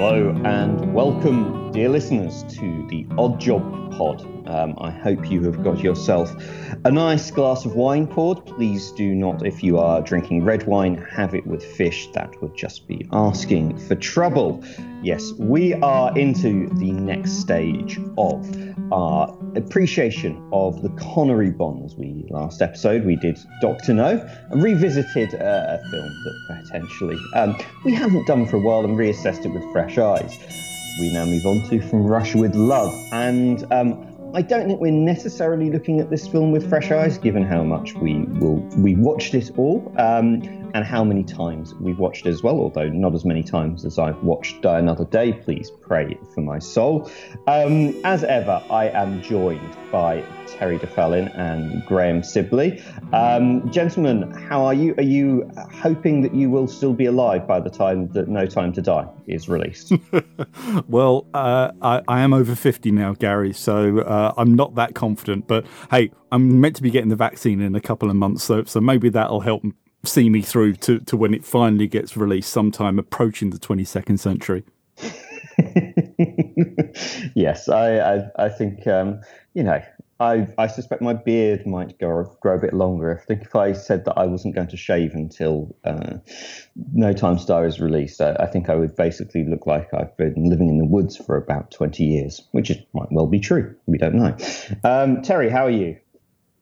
Hello and welcome, dear listeners, to the Odd Job Pod. Um, I hope you have got yourself a nice glass of wine poured. Please do not, if you are drinking red wine, have it with fish. That would just be asking for trouble. Yes, we are into the next stage of our appreciation of the Connery Bonds. We last episode we did Doctor No and revisited uh, a film that potentially um, we haven't done for a while and reassessed it with fresh eyes. We now move on to From Russia with Love, and um, I don't think we're necessarily looking at this film with fresh eyes, given how much we will we watched it all. Um, and how many times we've watched it as well, although not as many times as I've watched Die Another Day. Please pray for my soul. Um, as ever, I am joined by Terry DeFallin and Graham Sibley. Um, gentlemen, how are you? Are you hoping that you will still be alive by the time that No Time to Die is released? well, uh, I, I, am over 50 now, Gary, so uh, I'm not that confident. But hey, I'm meant to be getting the vaccine in a couple of months, so, so maybe that'll help see me through to, to when it finally gets released sometime approaching the 22nd century. yes, I, I, I think, um, you know, I, I suspect my beard might grow, grow a bit longer. I think if I said that I wasn't going to shave until uh, No Time Star is released, I, I, think I would basically look like I've been living in the woods for about 20 years, which is, might well be true. We don't know. Um, Terry, how are you?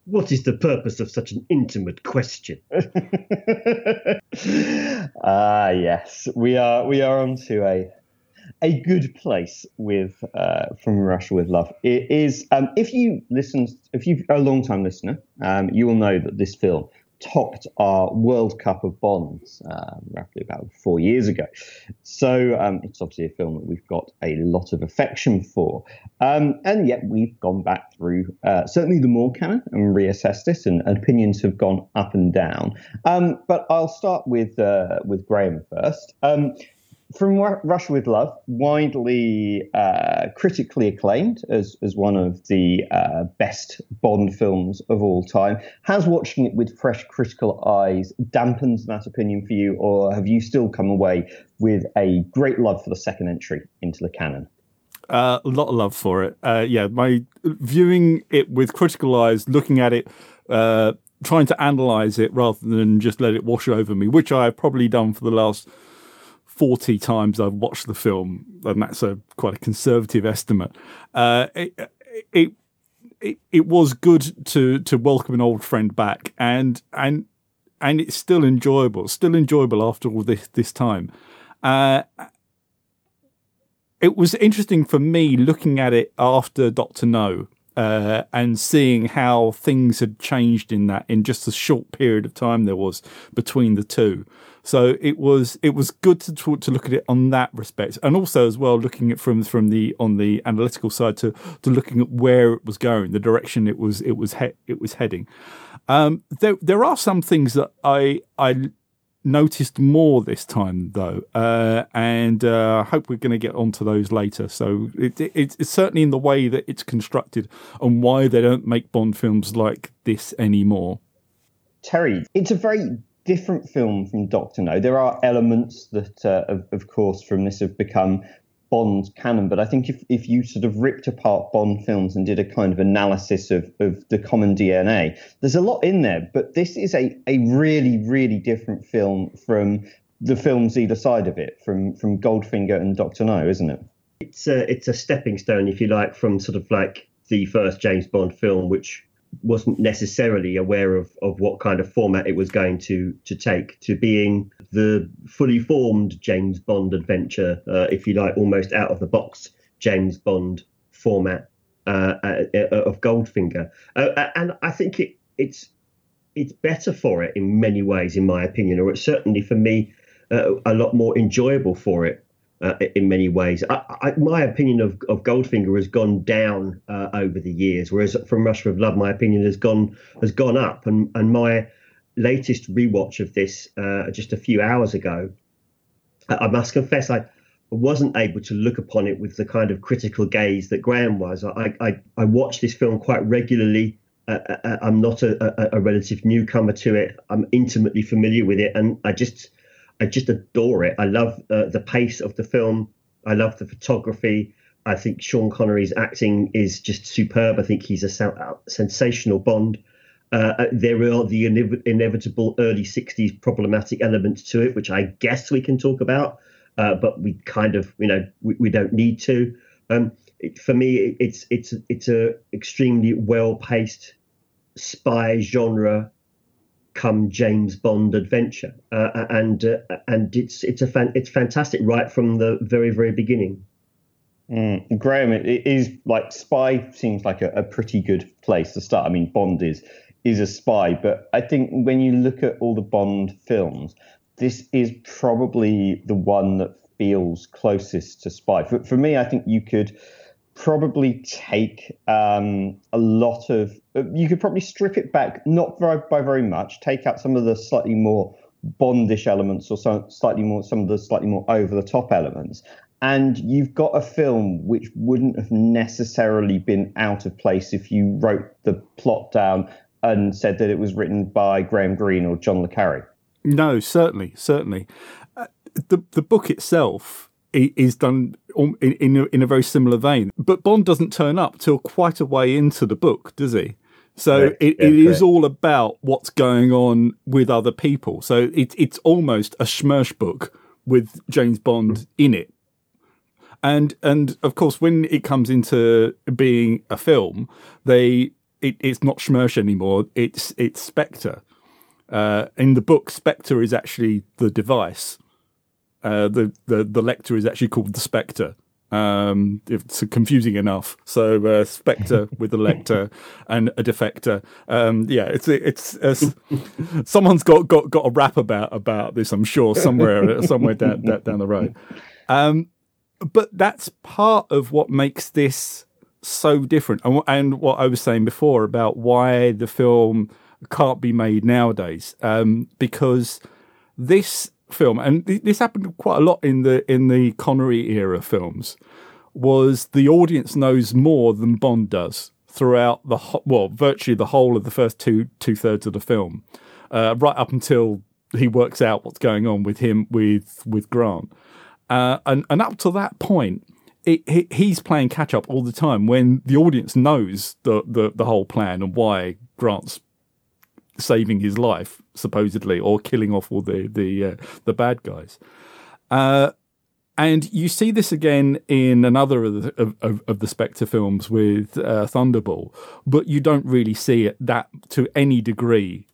What is the purpose of such an intimate question? Ah, yes, we are. We are on to a a good place with uh, from Russia with Love. It is um, if you listen, if you're a long time listener, um, you will know that this film topped our World Cup of Bonds uh, roughly about four years ago. So um, it's obviously a film that we've got a lot of affection for. Um, and yet we've gone back through uh, certainly the Moore canon and reassessed it, and, opinions have gone up and down. Um, but I'll start with uh, with Graham first. From Russia with Love, widely uh, critically acclaimed as, as one of the uh, best Bond films of all time. Has watching it with fresh critical eyes dampened that opinion for you, or have you still come away with a great love for the second entry into the canon? Uh, a lot of love for it. Uh, yeah, my viewing it with critical eyes, looking at it, uh, trying to analyze it rather than just let it wash over me, which I have probably done for the last 40 times I've watched the film, and that's a quite a conservative estimate. Uh, it, it, it, it was good to, to welcome an old friend back, and and and it's still enjoyable, still enjoyable after all this this time. Uh, it was interesting for me looking at it after Doctor No uh, and seeing how things had changed in that in just a short period of time there was between the two. So it was it was good to talk, to look at it on that respect, and also as well looking at from from the on the analytical side to to looking at where it was going, the direction it was it was he, it was heading. Um, there there are some things that I I noticed more this time though, uh, and uh, I hope we're going to get onto those later. So it, it, it's certainly in the way that it's constructed and why they don't make Bond films like this anymore. Terry, it's a very different film from Doctor No. There are elements that, uh, of, of, course, from this have become Bond canon, but I think if, if you sort of ripped apart Bond films and did a kind of analysis of, of the common DNA, there's a lot in there, but this is a, a really, really different film from the films either side of it, from, from Goldfinger and Doctor No, isn't it? It's a, it's a stepping stone, if you like, from sort of like the first James Bond film, which wasn't necessarily aware of, of what kind of format it was going to to take to being the fully formed James Bond adventure, uh, if you like, almost out of the box James Bond format uh, uh, uh of Goldfinger, uh, and I think it it's it's better for it in many ways, in my opinion, or it's certainly for me uh, a lot more enjoyable for it uh, in many ways. I, I, my opinion of, of Goldfinger has gone down uh, over the years, whereas from Russia with Love, my opinion has gone has gone up. And and my latest rewatch of this uh, just a few hours ago, I, I, must confess I wasn't able to look upon it with the kind of critical gaze that Graham was. I I, I watch this film quite regularly. Uh, uh, uh, I'm not a, a, a relative newcomer to it. I'm intimately familiar with it, and I just I just adore it. I love uh, the pace of the film. I love the photography. I think Sean Connery's acting is just superb. I think he's a sensational Bond. Uh, uh, there are the inev- inevitable early 60s problematic elements to it, which I guess we can talk about, uh, but we kind of, you know, we, we don't need to. Um, it, for me, it's it's it's a extremely well paced spy genre come James Bond adventure, uh, and uh, and it's it's a fan, it's fantastic right from the very very beginning. Mm, Graham, it, it is like spy seems like a, a, pretty good place to start. I mean, Bond is is a spy, but I think when you look at all the Bond films, this is probably the one that feels closest to spy. For, for me, I think you could probably take um, a lot of. You could probably strip it back, not very, by very much. Take out some of the slightly more Bondish elements, or some slightly more some of the slightly more over the top elements, and you've got a film which wouldn't have necessarily been out of place if you wrote the plot down and said that it was written by Graham Greene or John le Carre. No, certainly, certainly. Uh, the the book itself is done in in a, in a very similar vein, but Bond doesn't turn up till quite a way into the book, does he? So right. it, yeah, it is all about what's going on with other people. So it, it's almost a SMERSH book with James Bond mm. in it. And and of course, when it comes into being a film, they it, it's not SMERSH anymore. It's it's Spectre. Uh, in the book, Spectre is actually the device. Uh, the, the the Lektor is actually called the Spectre. Um, it's confusing enough. So uh, Spectre with a Lektor and a defector. Um, yeah, it's it's, it's someone's got, got got a rap about about this. I'm sure somewhere somewhere down down the road. Um, but that's part of what makes this so different. And, and what I was saying before about why the film can't be made nowadays, um, because this film, and this happened quite a lot in the in the Connery era films, was the audience knows more than Bond does throughout the well, virtually the whole of the first two two thirds of the film, uh, right up until he works out what's going on with him with with Grant, uh, and and up to that point, it, he's playing catch up all the time when the audience knows the, the, the whole plan and why Grant's saving his life supposedly or killing off all the the uh, the bad guys. Uh, and you see this again in another of the, of, of the Spectre films with uh, Thunderball, but you don't really see it that to any degree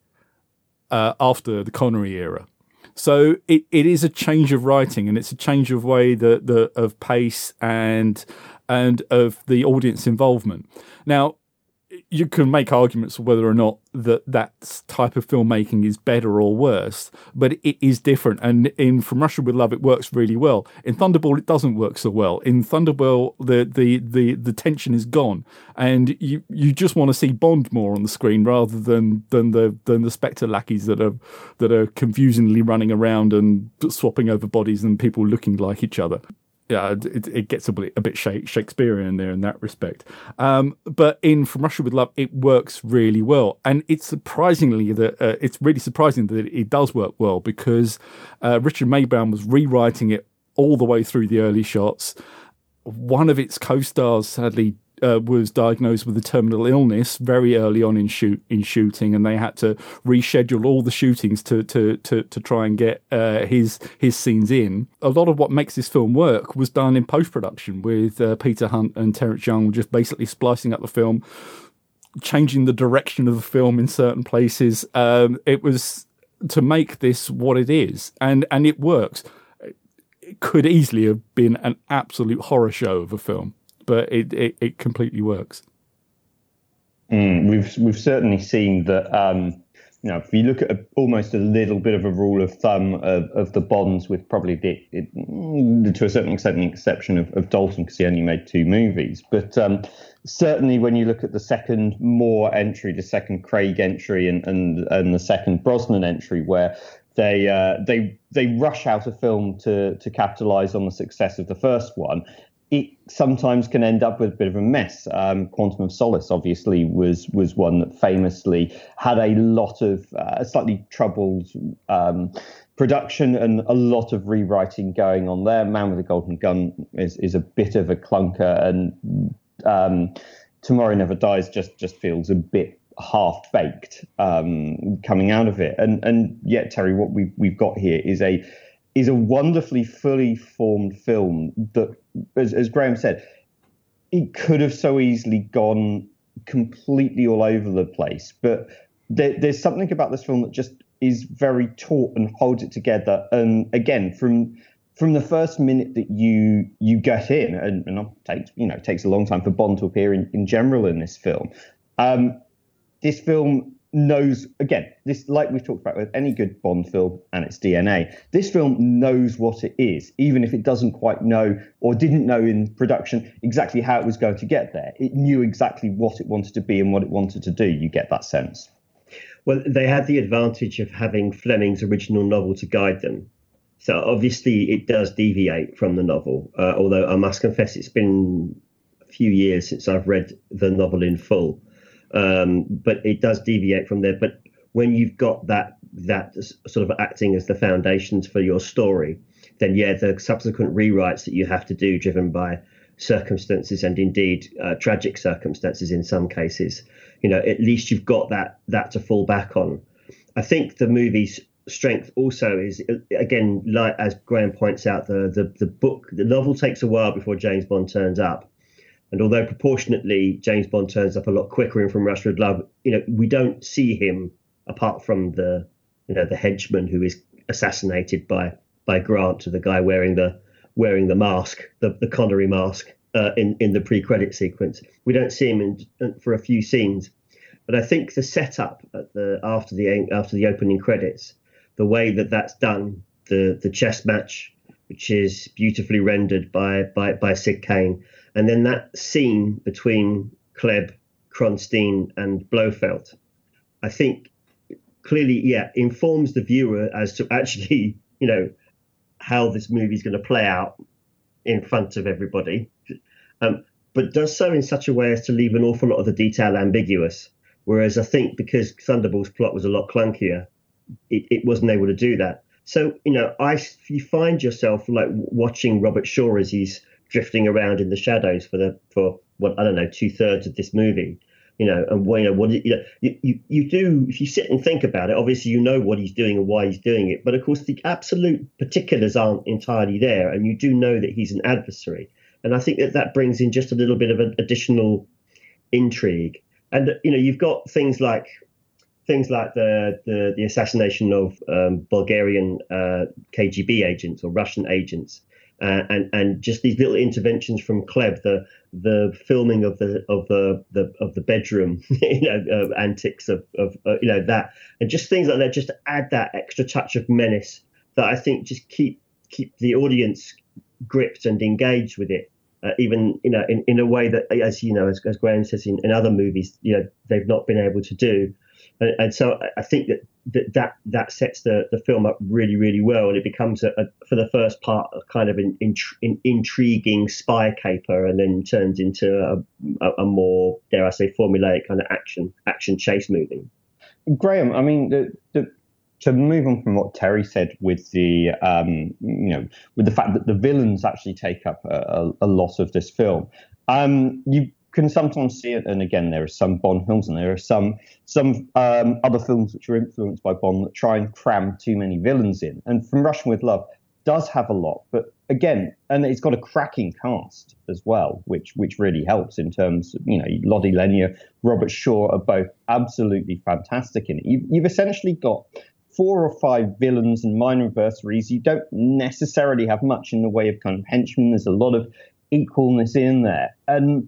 uh, after the Connery era. So it, it is a change of writing and it's a change of way the, the of pace and and of the audience involvement. Now, you can make arguments whether or not that that type of filmmaking is better or worse, but it is different. And in From Russia with Love, it works really well. In Thunderball, it doesn't work so well. In Thunderball, the the the, the tension is gone, and you you just want to see Bond more on the screen rather than than the than the Spectre lackeys that are that are confusingly running around and swapping over bodies and people looking like each other yeah, it, it, gets a bit, a bit Shakespearean there in that respect. Um, but in From Russia with Love, it works really well, and it's surprisingly that uh, it's really surprising that it does work well because uh, Richard Maibaum was rewriting it all the way through the early shots. One of its co-stars sadly uh, was diagnosed with a terminal illness very early on in shoot in shooting, and they had to reschedule all the shootings to to to, to try and get uh, his his scenes in. A lot of what makes this film work was done in post production with uh, Peter Hunt and Terence Young just basically splicing up the film, changing the direction of the film in certain places. Um, it was to make this what it is, and and it works. It could easily have been an absolute horror show of a film but it, it, it completely works. Mm, we've we've certainly seen that. Um, you if you look at a, almost a little bit of a rule of thumb of, of the Bonds, with probably the, it, mm, to a certain extent the exception of, of Dalton because he only made two movies, but um, certainly when you look at the second Moore entry, the second Craig entry, and and, and the second Brosnan entry, where they uh, they they rush out a film to to capitalize on the success of the first one it sometimes can end up with a bit of a mess. Um, Quantum of Solace, obviously, was was one that famously had a lot of uh, slightly troubled um, production and a lot of rewriting going on there. Man with a Golden Gun is is a bit of a clunker, and um, Tomorrow Never Dies just just feels a bit half baked um, coming out of it. And and yet, Terry, what we've we've got here is a is a wonderfully fully formed film that, as, as Graham said, it could have so easily gone completely all over the place. But there, there's something about this film that just is very taut and holds it together. And again, from from the first minute that you you get in, and, and it takes you know it takes a long time for Bond to appear in, in general in this film. Um, this film knows again this like we've talked about with any good bond film and its dna this film knows what it is even if it doesn't quite know or didn't know in production exactly how it was going to get there. It knew exactly what it wanted to be and what it wanted to do. You get that sense. Well they had the advantage of having fleming's original novel to guide them. So obviously it does deviate from the novel uh, although i must confess it's been a few years since i've read the novel in full um, but it does deviate from there. But when you've got that that sort of acting as the foundations for your story, then yeah, the subsequent rewrites that you have to do, driven by circumstances and indeed uh, tragic circumstances in some cases, you know, at least you've got that that to fall back on. I think the movie's strength also is again, like as Graham points out, the the the book, the novel takes a while before James Bond turns up. And although proportionately James Bond turns up a lot quicker in From Russia with Love, you know, we don't see him apart from the you know the henchman who is assassinated by by Grant to the guy wearing the wearing the mask, the, the Connery mask uh, in in the pre-credit sequence. We don't see him in, for a few scenes, but I think the setup at the after the after the opening credits, the way that that's done, the the chess match, which is beautifully rendered by by by Syd Cain, and then that scene between Klebb, Kronstein, and Blofeld, I think clearly, yeah, informs the viewer as to actually, you know, how this movie is going to play out in front of everybody, um, but does so in such a way as to leave an awful lot of the detail ambiguous. Whereas I think because Thunderball's plot was a lot clunkier, it, it wasn't able to do that. So you know, I you find yourself like watching Robert Shaw as he's drifting around in the shadows for the for what I don't know two thirds of this movie. You know, and you know what you you, you you do if you sit and think about it. Obviously, you know what he's doing and why he's doing it, but of course, the absolute particulars aren't entirely there, and you do know that he's an adversary. And I think that that brings in just a little bit of an additional intrigue. And you know, you've got things like things like the the, the assassination of um, Bulgarian uh, KGB agents or Russian agents, uh, and and just these little interventions from Klebb, the the filming of the of the, the of the bedroom, you know, uh, antics of of uh, you know that, and just things like that, just add that extra touch of menace that I think just keep keep the audience gripped and engaged with it. Uh, even you know in, in a way that as you know as, as Graham says in, in other movies you know they've not been able to do and, and so I think that that that, that sets the, the film up really really well, and it becomes a, a for the first part a kind of an, an, intriguing spy caper, and then turns into a, a, a, more dare I say formulaic kind of action action chase movie. Graham, I mean the, the to move on from what Terry said with the um, you know with the fact that the villains actually take up a, a lot of this film. Um, you can sometimes see it. And again, there are some Bond films, and there are some some um, other films which are influenced by Bond that try and cram too many villains in. And From Russian with Love does have a lot, but again, and it's got a cracking cast as well, which which really helps in terms of you know Lotte Lenya, Robert Shaw are both absolutely fantastic in it. You've, you've essentially got four or five villains and minor adversaries. You don't necessarily have much in the way of kind of henchmen. There's a lot of equalness in there, and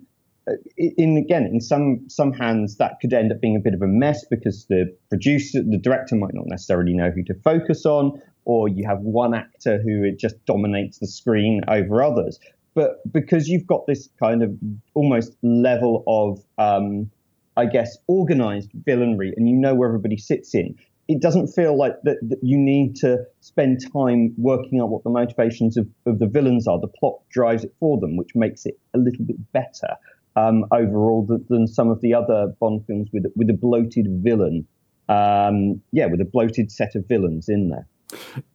in again in some some hands that could end up being a bit of a mess because the producer the director might not necessarily know who to focus on or you have one actor who just dominates the screen over others but because you've got this kind of almost level of um, i guess organized villainry and you know where everybody sits in it doesn't feel like that, that, you need to spend time working out what the motivations of, of the villains are. The plot drives it for them, which makes it a little bit better um, overall than, than, some of the other Bond films with with a bloated villain. Um, yeah, with a bloated set of villains in there.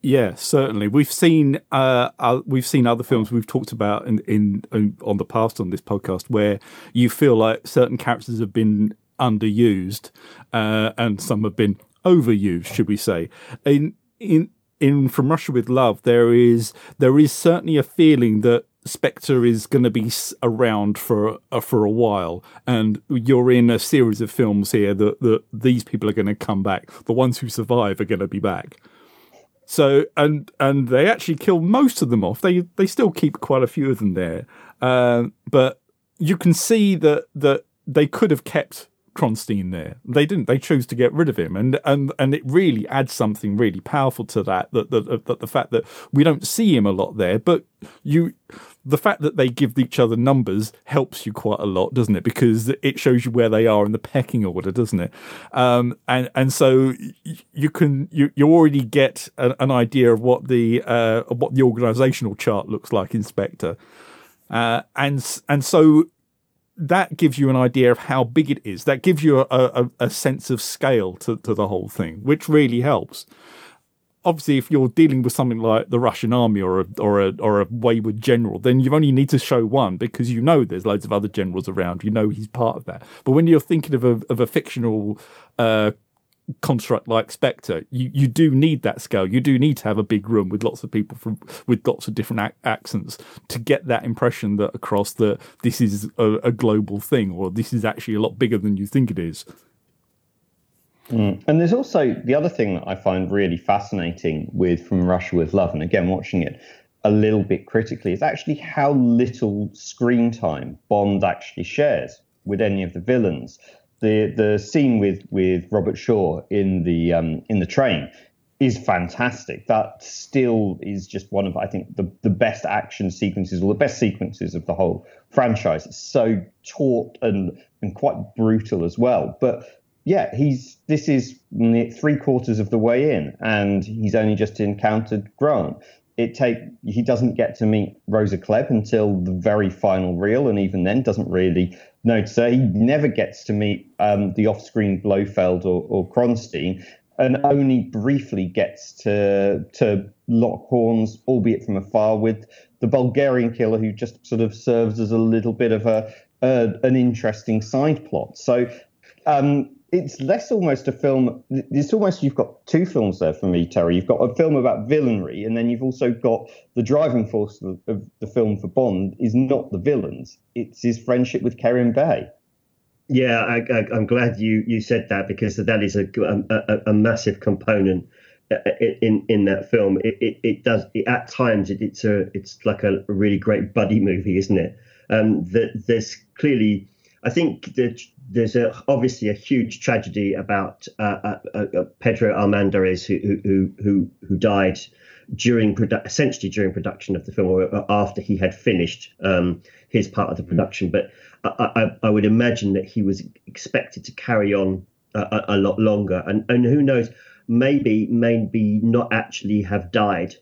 Yeah, certainly. We've seen uh, uh, we've seen other films we've talked about in, in, in on the past on this podcast where you feel like certain characters have been underused uh, and some have been overused, should we say? In in in From Russia with Love, there is there is certainly a feeling that Spectre is going to be around for uh, for a while, and you're in a series of films here that that these people are going to come back. The ones who survive are going to be back. So and and they actually kill most of them off. They they still keep quite a few of them there, uh, but you can see that that they could have kept Kronstein there. They didn't. They chose to get rid of him, and and and it really adds something really powerful to that. That that, that the fact that we don't see him a lot there, but you, the fact that they give each other numbers helps you quite a lot, doesn't it? Because it shows you where they are in the pecking order, doesn't it? Um, and and so you can you you already get an, an idea of what the uh, what the organisational chart looks like in Spectre. Uh, and and so that gives you an idea of how big it is. That gives you a, a, a sense of scale to, to the whole thing, which really helps. Obviously, if you're dealing with something like the Russian army or a, or a or a wayward general, then you only need to show one because you know there's loads of other generals around. You know he's part of that. But when you're thinking of a of a fictional uh, construct like Spectre, you, you do need that scale. You do need to have a big room with lots of people from with lots of different ac- accents to get that impression that across that this is a, a, global thing or this is actually a lot bigger than you think it is. Mm. And there's also the other thing that I find really fascinating with From Russia with Love, and again watching it a little bit critically, is actually how little screen time Bond actually shares with any of the villains the the scene with with Robert Shaw in the um, in the train is fantastic. That still is just one of I think the the best action sequences or the best sequences of the whole franchise. It's so taut and and quite brutal as well. But yeah, he's this is three quarters of the way in, and he's only just encountered Grant. It take he doesn't get to meet Rosa Klebb until the very final reel, and even then doesn't really no, so he never gets to meet um, the off-screen Blofeld or, or Kronstein, and only briefly gets to to lock horns, albeit from afar, with the Bulgarian killer, who just sort of serves as a little bit of a, a an interesting side plot. So um, it's less almost a film. It's almost you've got two films there for me, Terry. You've got a film about villainy, and then you've also got the driving force of, of the film for Bond is not the villains; it's his friendship with Kerim Bey. Yeah, I, am glad you you said that because that is a a, a massive component uh, in in that film. It it, it does it, at times it, it's a it's like a really great buddy movie, isn't it? Um, that there's clearly. I think that there's a, obviously a huge tragedy about uh, uh, uh, Pedro Armendariz who, who who who died during produ- essentially during production of the film or after he had finished um, his part of the production. But I, I, I, would imagine that he was expected to carry on a, a, lot longer, and and who knows, maybe maybe not actually have died.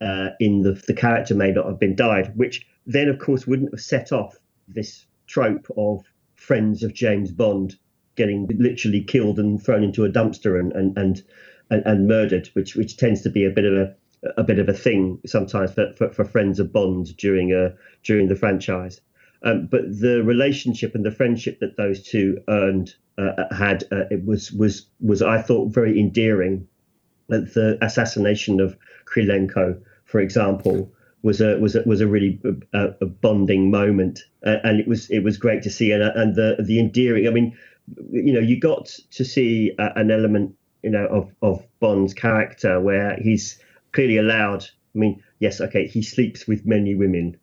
Uh, in the the character may not have been died, which then of course wouldn't have set off this trope of friends of James Bond getting literally killed and thrown into a dumpster and and and, and, and murdered, which which tends to be a bit of a a bit of a thing sometimes for, for, for friends of Bond during uh, during the franchise. Um, but the relationship and the friendship that those two earned uh, had uh, it was was was I thought very endearing. The assassination of Krilencu, for example, was a was a, was a really a, uh, a bonding moment, uh, and it was it was great to see, and uh, and the the endearing. I mean, you know, you got to see an element, you know, of of Bond's character where he's clearly allowed. I mean, yes, okay, he sleeps with many women,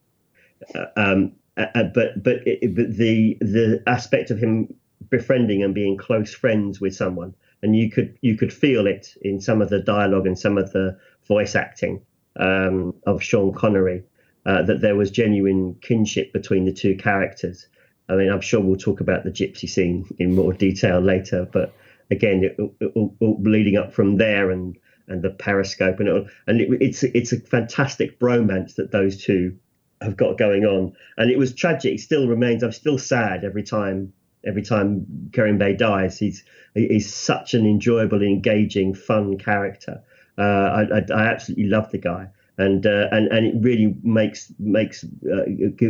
uh, um, uh, but but it, but the the aspect of him befriending and being close friends with someone, and you could you could feel it in some of the dialogue and some of the voice acting um, of Sean Connery, uh, that there was genuine kinship between the two characters. I mean, I'm sure we'll talk about the gypsy scene in more detail later, but again, it, it, it, leading up from there and and the periscope and it, and it's it's a fantastic bromance that those two have got going on. And it was tragic. It still remains. I'm still sad every time every time Kerim Bey dies. He's he's such an enjoyable, engaging, fun character. Uh, I, I, I absolutely love the guy and uh, and and it really makes makes uh,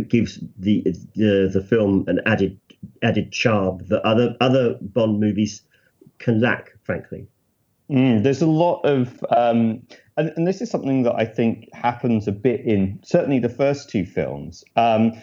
gives the, the the film an added added charm that other other Bond movies can lack, frankly. Mm, there's a lot of, um, and, and, this is something that I think happens a bit in certainly the first two films. Um,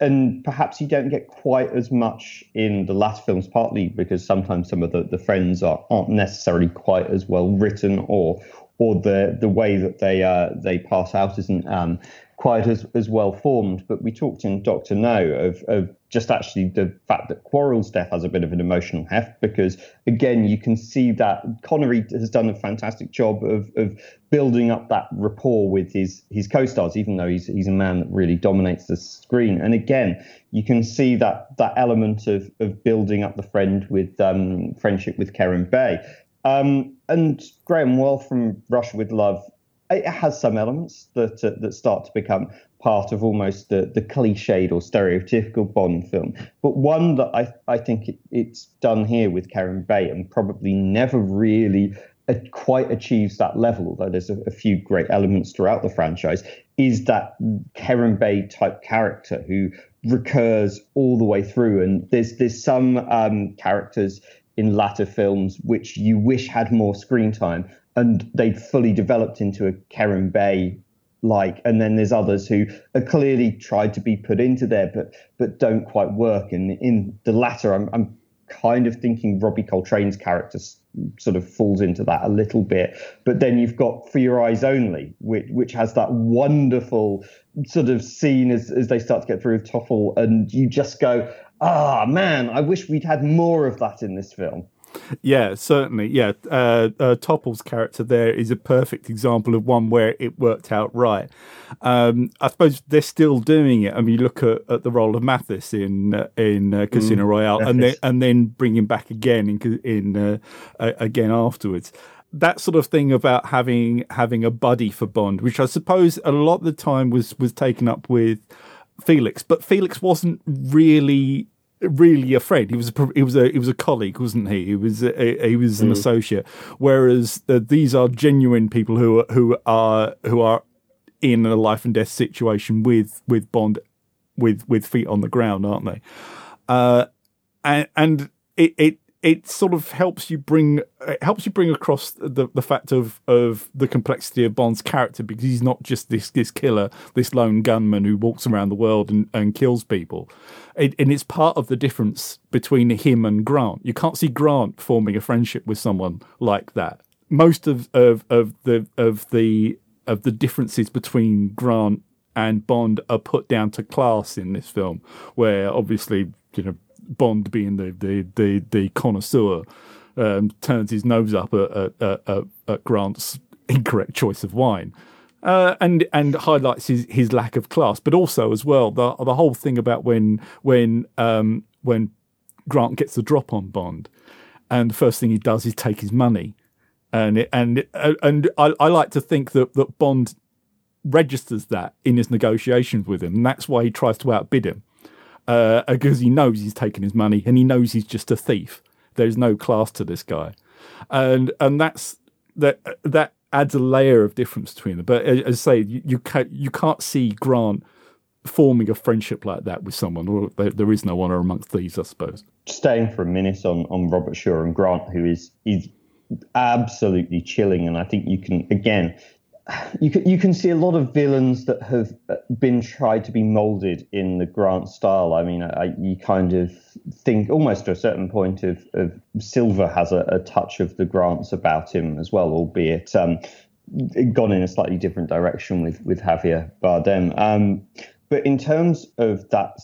and perhaps you don't get quite as much in the last films, partly because sometimes some of the, the friends are, aren't necessarily quite as well written or or the the way that they uh, they pass out isn't um, quite as, as well formed. But we talked in Doctor No of, of just actually the fact that Quarrel's death has a bit of an emotional heft because again you can see that Connery has done a fantastic job of, of building up that rapport with his his co-stars, even though he's he's a man that really dominates the screen. And again, you can see that that element of of building up the friend with um, friendship with Kerim Bey. Um, and Graham, well, from Russia with Love, it has some elements that uh, that start to become part of almost the, the cliched or stereotypical Bond film. But one that I, I think it, it's done here with Kerim Bey and probably never really uh, quite achieves that level, although there's a, a, few great elements throughout the franchise, is that Kerim Bey type character who recurs all the way through. And there's there's some um, characters in latter films which you wish had more screen time and they've fully developed into a Kerim Bey like and then there's others who are clearly tried to be put into there but but don't quite work and in the latter I'm, I'm kind of thinking Robbie Coltrane's character sort of falls into that a little bit but then you've got For Your Eyes Only which which has that wonderful sort of scene as, as they start to get through with Topol and you just go ah, man, I wish we'd had more of that in this film. Yeah, certainly. Yeah, uh, uh, Topol's character there is a perfect example of one where it worked out right. Um, I suppose they're still doing it. I mean, you look at, at the role of Mathis in uh, in uh, Casino mm, Royale, and then and then bring him back again in in uh, again afterwards that sort of thing about having having a buddy for Bond, which I suppose a lot of the time was was taken up with Felix, but Felix wasn't really really a friend. He was a he was a he was a colleague, wasn't he? He was a, he was an mm. associate. Whereas uh, these are genuine people who are, who are who are in a life and death situation with with Bond, with with feet on the ground, aren't they? Uh, and and it, it it sort of helps you bring it helps you bring across the the fact of of the complexity of Bond's character because he's not just this this killer, this lone gunman who walks around the world and, and kills people. It, and it's part of the difference between him and Grant. You can't see Grant forming a friendship with someone like that. Most of, of, of the of the of the differences between Grant and Bond are put down to class in this film, where obviously you know Bond, being the the the, the connoisseur, um, turns his nose up at, at, at, at, Grant's incorrect choice of wine. Uh, and and highlights his, his lack of class, but also as well the the whole thing about when when um, when Grant gets the drop on Bond, and the first thing he does is take his money, and it, and uh, and I, I like to think that that Bond registers that in his negotiations with him, and that's why he tries to outbid him uh, because he knows he's taken his money and he knows he's just a thief. There's no class to this guy, and and that's that that adds a layer of difference between them. But as, I say, you, you can't you can't see Grant forming a friendship like that with someone, or there, there is no honor amongst thieves, I suppose. Staying for a minute on on Robert Shaw and Grant, who is is absolutely chilling, and I think you can again you can, you can see a lot of villains that have uh, been tried to be molded in the Grant style. I mean, I, you kind of think almost to a certain point of, of Silva has a, a, touch of the Grants about him as well, albeit um, gone in a slightly different direction with, with Javier Bardem. Um, but in terms of that,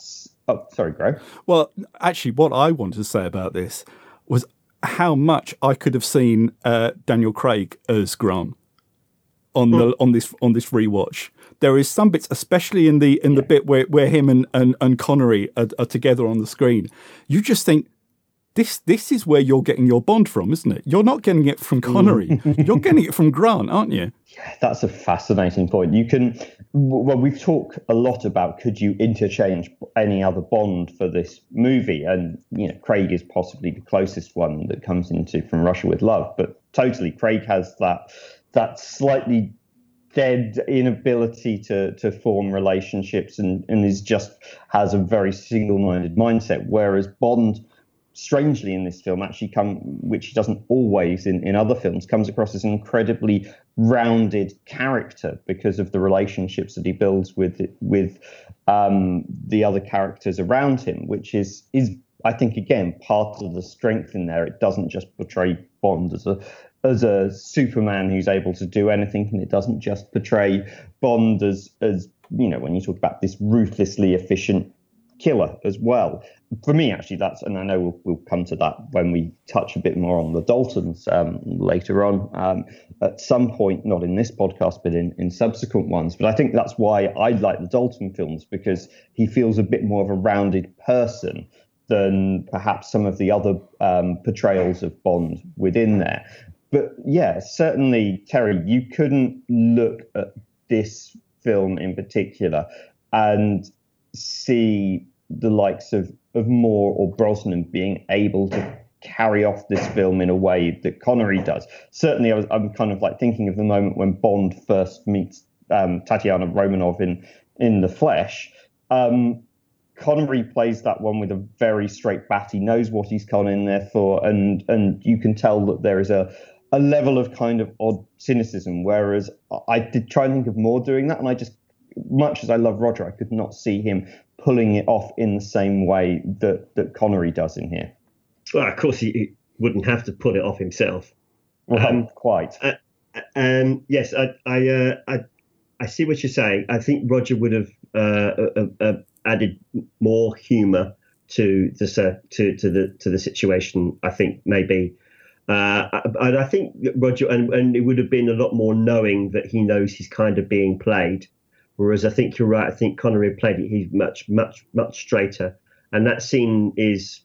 oh, sorry, Greg. Well, actually, what I wanted to say about this was how much I could have seen uh, Daniel Craig as Grant on the mm. on this on this rewatch. There is some bits, especially in the in the bit where, where him and, and, and Connery are, are together on the screen. You just think this this is where you're getting your Bond from, isn't it? You're not getting it from Connery. Mm. you're getting it from Grant, aren't you? Yeah, that's a fascinating point. You can, well, we've talked a lot about could you interchange any other Bond for this movie, and you know, Craig is possibly the closest one that comes into From Russia with Love, but totally, Craig has that that slightly dead inability to to form relationships and and is just has a very single-minded mindset whereas bond strangely in this film actually come which he doesn't always in, in other films comes across as an incredibly rounded character because of the relationships that he builds with with um, the other characters around him which is is I think again part of the strength in there. It doesn't just portray Bond as a as a Superman who's able to do anything, and it doesn't just portray Bond as as you know when you talk about this ruthlessly efficient killer as well. For me, actually, that's and I know we'll, we'll come to that when we touch a bit more on the Daltons um, later on um, at some point, not in this podcast, but in, in subsequent ones. But I think that's why I like the Dalton films because he feels a bit more of a rounded person than perhaps some of the other um, portrayals of Bond within there but yeah, certainly, Terry, you couldn't look at this film in particular and see the likes of, of Moore or Brosnan being able to carry off this film in a way that Connery does. Certainly, I was, I'm kind of like thinking of the moment when Bond first meets um, Tatiana Romanov in in the flesh. Um, Connery plays that one with a very straight bat. He knows what he's gone in there for, and and you can tell that there is a a level of kind of odd cynicism. Whereas I did try and think of Moore doing that, and I just, much as I love Roger, I could not see him pulling it off in the same way that that Connery does in here. Well, of course, he, wouldn't have to pull it off himself. Well, um, quite. Uh, um, yes, I, I, uh, I, I, see what you're saying. I think Roger would have uh, uh, uh added more humour to the to to the to the situation. I think maybe uh, and I think Roger, and, and it would have been a lot more knowing that he knows he's kind of being played. Whereas I think you're right. I think Connery played it. He's much, much, much straighter. And that scene is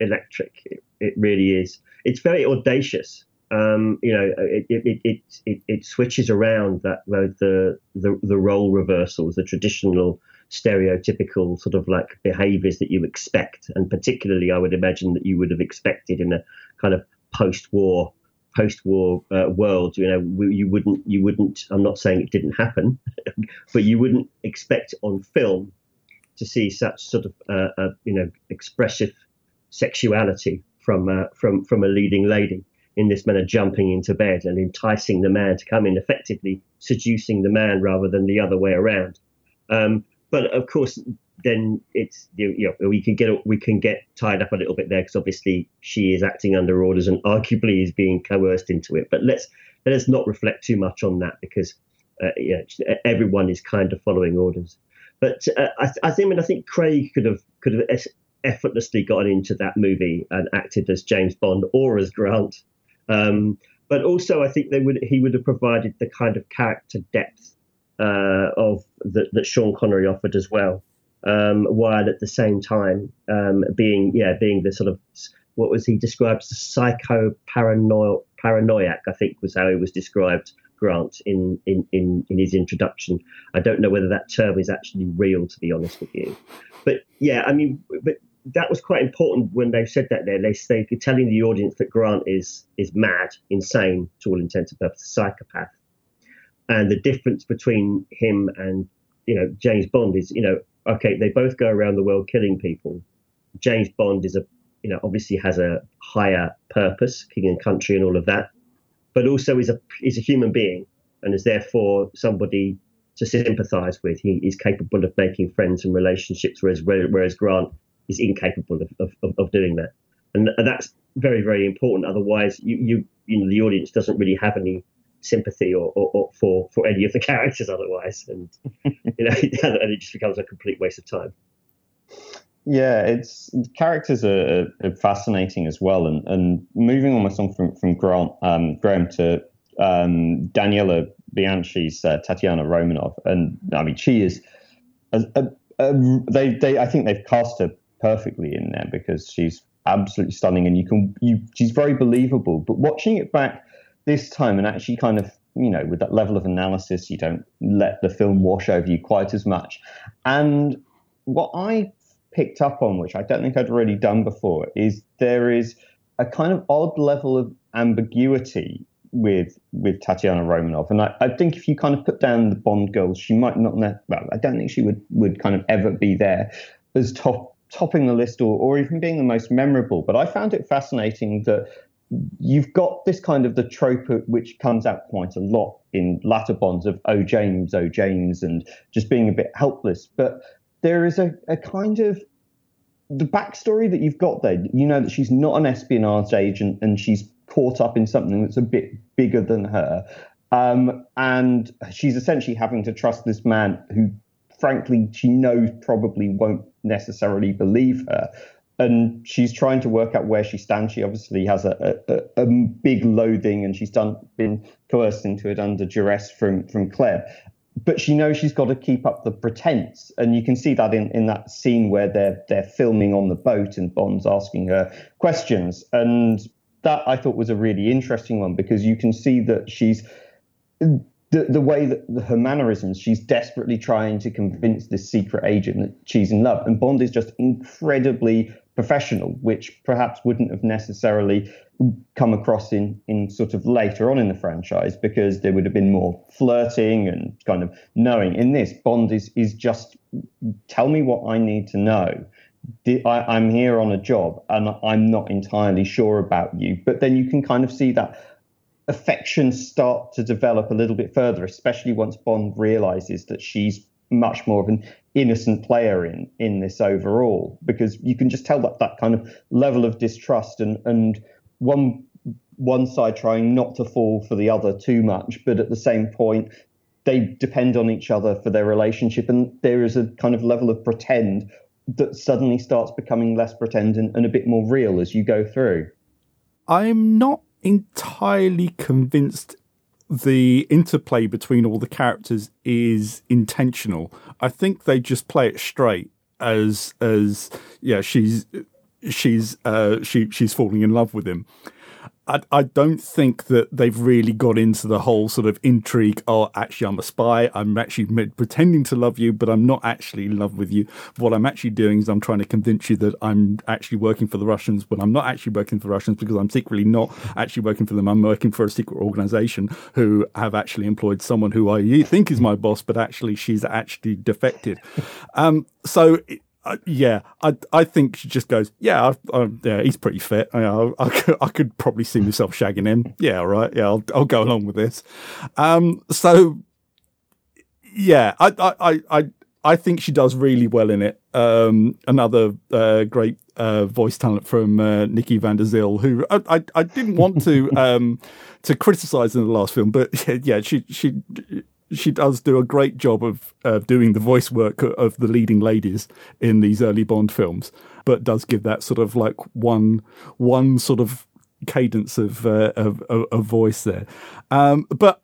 electric. It, it really is. It's very audacious. Um, you know, it, it, it, it, it switches around that the, the, the role reversals, the traditional stereotypical sort of like behaviors that you expect. And particularly, I would imagine that you would have expected in a kind of post-war post-war uh, world, you know, you wouldn't, you wouldn't. I'm not saying it didn't happen, but you wouldn't expect on film to see such sort of, uh, uh, you know, expressive sexuality from uh, from from a leading lady in this manner, jumping into bed and enticing the man to come in, effectively seducing the man rather than the other way around. Um, but of course, then it's you know we can get we can get tied up a little bit there because obviously she is acting under orders and arguably is being coerced into it. But let's let us not reflect too much on that because uh, everyone is kind of following orders. But uh, I, I, think I mean I think Craig could have could have effortlessly gotten into that movie and acted as James Bond or as Grant. Um, but also I think they would he would have provided the kind of character depth uh, of that Sean Connery offered as well um, while at the same time um, being yeah being the sort of what was he described as psycho paranoiac I think was how he was described Grant in, in, in, in his introduction. I don't know whether that term is actually real to be honest with you, but yeah I mean but that was quite important when they said that there. They they telling the audience that Grant is is mad insane to all intents and purposes a psychopath. And the difference between him and you know James Bond is you know okay, they both go around the world killing people. James Bond is a, you know, obviously has a higher purpose, king and country, and all of that, but also is a is a human being and is therefore somebody to sympathise with. He is capable of making friends and relationships, whereas whereas Grant is incapable of, of, of doing that, and, and that's very very important. Otherwise, you you you know the audience doesn't really have any sympathy or, or, or, for for any of the characters otherwise, and you know, and it just becomes a complete waste of time. Yeah, it's characters are, are fascinating as well, and, and moving almost on from from Grant um, Graham to um, Daniela Bianchi's uh, Tatiana Romanov, and I mean she is a, a, a, they they I think they've cast her perfectly in there because she's absolutely stunning, and you can you she's very believable. But watching it back this time and actually kind of you know with that level of analysis, you don't let the film wash over you quite as much. And what I picked up on, which I don't think I'd really done before, is there is a kind of odd level of ambiguity with with Tatiana Romanov, and I, I, think if you kind of put down the Bond girls, she might not. well, I don't think she would would kind of ever be there as top topping the list or, or even being the most memorable. But I found it fascinating that you've got this kind of the trope which comes out quite a lot in latter Bonds of oh James, oh James, and just being a bit helpless. But there is a, a kind of the backstory that you've got there. You know that she's not an espionage agent and she's caught up in something that's a bit bigger than her. Um, and she's essentially having to trust this man who, frankly, she knows probably won't necessarily believe her. And she's trying to work out where she stands. She obviously has a, a, a big loathing, and she's done been coerced into it under duress from from Klebb. But she knows she's got to keep up the pretense, and you can see that in, in that scene where they're they're filming on the boat, and Bond's asking her questions, and that I thought was a really interesting one because you can see that she's the, the way that her mannerisms, she's desperately trying to convince this secret agent that she's in love. And Bond is just incredibly professional, which perhaps wouldn't have necessarily come across in, in sort of later on in the franchise because there would have been more flirting and kind of knowing. In this, Bond is, is just tell me what I need to know. I, am here on a job and I'm not entirely sure about you. But then you can kind of see that affection start to develop a little bit further, especially once Bond realizes that she's much more of an innocent player in in this overall, because you can just tell that that kind of level of distrust and and one one side trying not to fall for the other too much, but at the same point they depend on each other for their relationship, and there is a kind of level of pretend that suddenly starts becoming less pretend and, and a bit more real as you go through. I'm not entirely convinced the interplay between all the characters is intentional. I think they just play it straight as as yeah she's she's uh she she's falling in love with him I, I don't think that they've really got into the whole sort of intrigue. Oh, actually, I'm a spy. I'm actually pretending to love you, but I'm not actually in love with you. What I'm actually doing is I'm trying to convince you that I'm actually working for the Russians, but I'm not actually working for the Russians because I'm secretly not actually working for them. I'm working for a secret organization who have actually employed someone who I think is my boss, but actually she's actually defected. Um, so uh, yeah, I I think she just goes, yeah, I, I, yeah, he's pretty fit. I, I, could, I could probably see myself shagging him. Yeah, all right. Yeah, I'll I'll go along with this. Um, so yeah, I I I I think she does really well in it. Um, another uh, great uh, voice talent from uh, Nikki van der Zyl, who I, I, I didn't want to um, to criticize in the last film, but yeah, she she she does do a great job of uh, doing the voice work of the leading ladies in these early Bond films, but does give that sort of like one one sort of cadence of uh, of, of, voice there. Um, but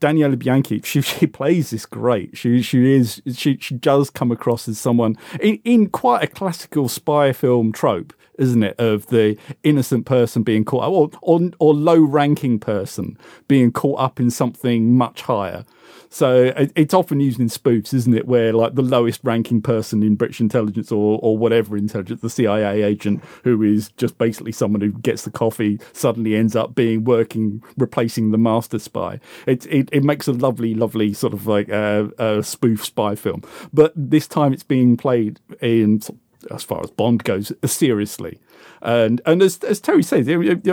Daniela Bianchi, she she plays this great. She she is she she does come across as someone in, in quite a classical spy film trope isn't it, of the innocent person being caught or or, or low ranking person being caught up in something much higher. So it's often used in spoofs, isn't it, where like the lowest ranking person in British intelligence or or whatever intelligence, the CIA agent who is just basically someone who gets the coffee, suddenly ends up being working replacing the master spy. It it, it makes a lovely, lovely sort of like a, a spoof spy film. But this time it's being played in as far as Bond goes, seriously. And and as as Terry says,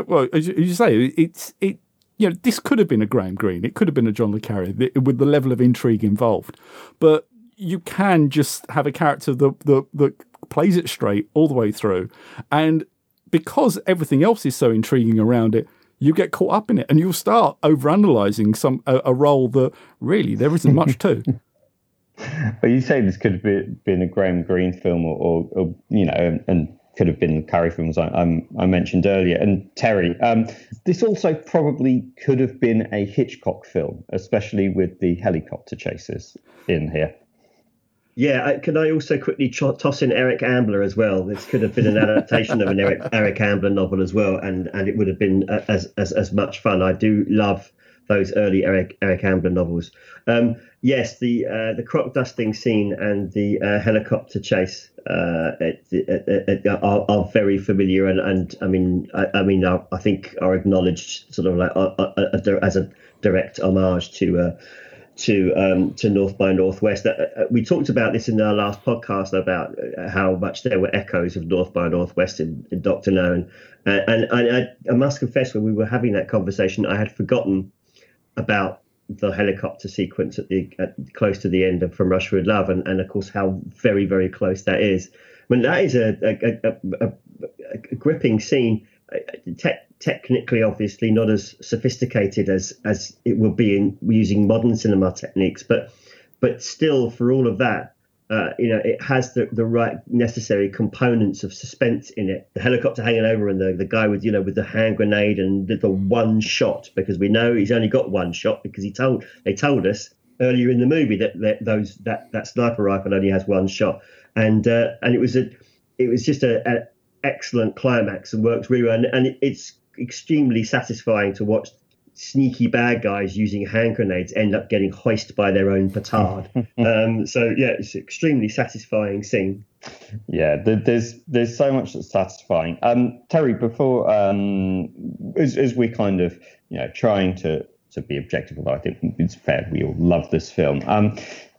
well, as you say, it's it. You know, this could have been a Graham Greene. It could have been a John le Carre with the level of intrigue involved. But you can just have a character that that, that plays it straight all the way through, and because everything else is so intriguing around it, you get caught up in it, and you'll start overanalyzing some a, a role that really there isn't much to. Well, you say this could have been, been a Graham Greene film, or, or, or you know, and, and, could have been Carre films I, I, I mentioned earlier. And Terry, um, this also probably could have been a Hitchcock film, especially with the helicopter chases in here. Yeah, I, can I also quickly toss in Eric Ambler as well? This could have been an adaptation of an Eric Eric Ambler novel as well, and and it would have been uh, as as, as much fun. I do love those early Eric Eric Ambler novels. Um, yes, the uh, the crop dusting scene and the uh, helicopter chase uh, are, are, very familiar, and, and I mean, I, I mean, I, I, think are acknowledged sort of like uh, uh, uh, as a direct homage to to um, to North by Northwest. we talked about this in our last podcast about how much there were echoes of North by Northwest in, in Doctor No, and and, and I, I must confess when we were having that conversation, I had forgotten about the helicopter sequence at the at, close to the end of From Russia with Love, and, and of course how very very close that is. I mean that is a a, a, a, gripping scene. Te- technically, obviously, not as sophisticated as as it would be in using modern cinema techniques, but but still, for all of that, uh, you know, it has the, the right necessary components of suspense in it. The helicopter hanging over and the, the guy with, you know, with the hand grenade and the, the one shot because we know he's only got one shot because he told they told us earlier in the movie that, that those that, that sniper rifle only has one shot. And uh, and it was a it was just a, a excellent climax and works really well. And, and it's extremely satisfying to watch sneaky bad guys using hand grenades end up getting hoisted by their own petard. um, so yeah, it's an extremely satisfying scene. Yeah, there's there's so much that's satisfying. Um, Terry, before um, as, as we're kind of you know trying to to be objective, although I think it's fair, we all love this film. Um,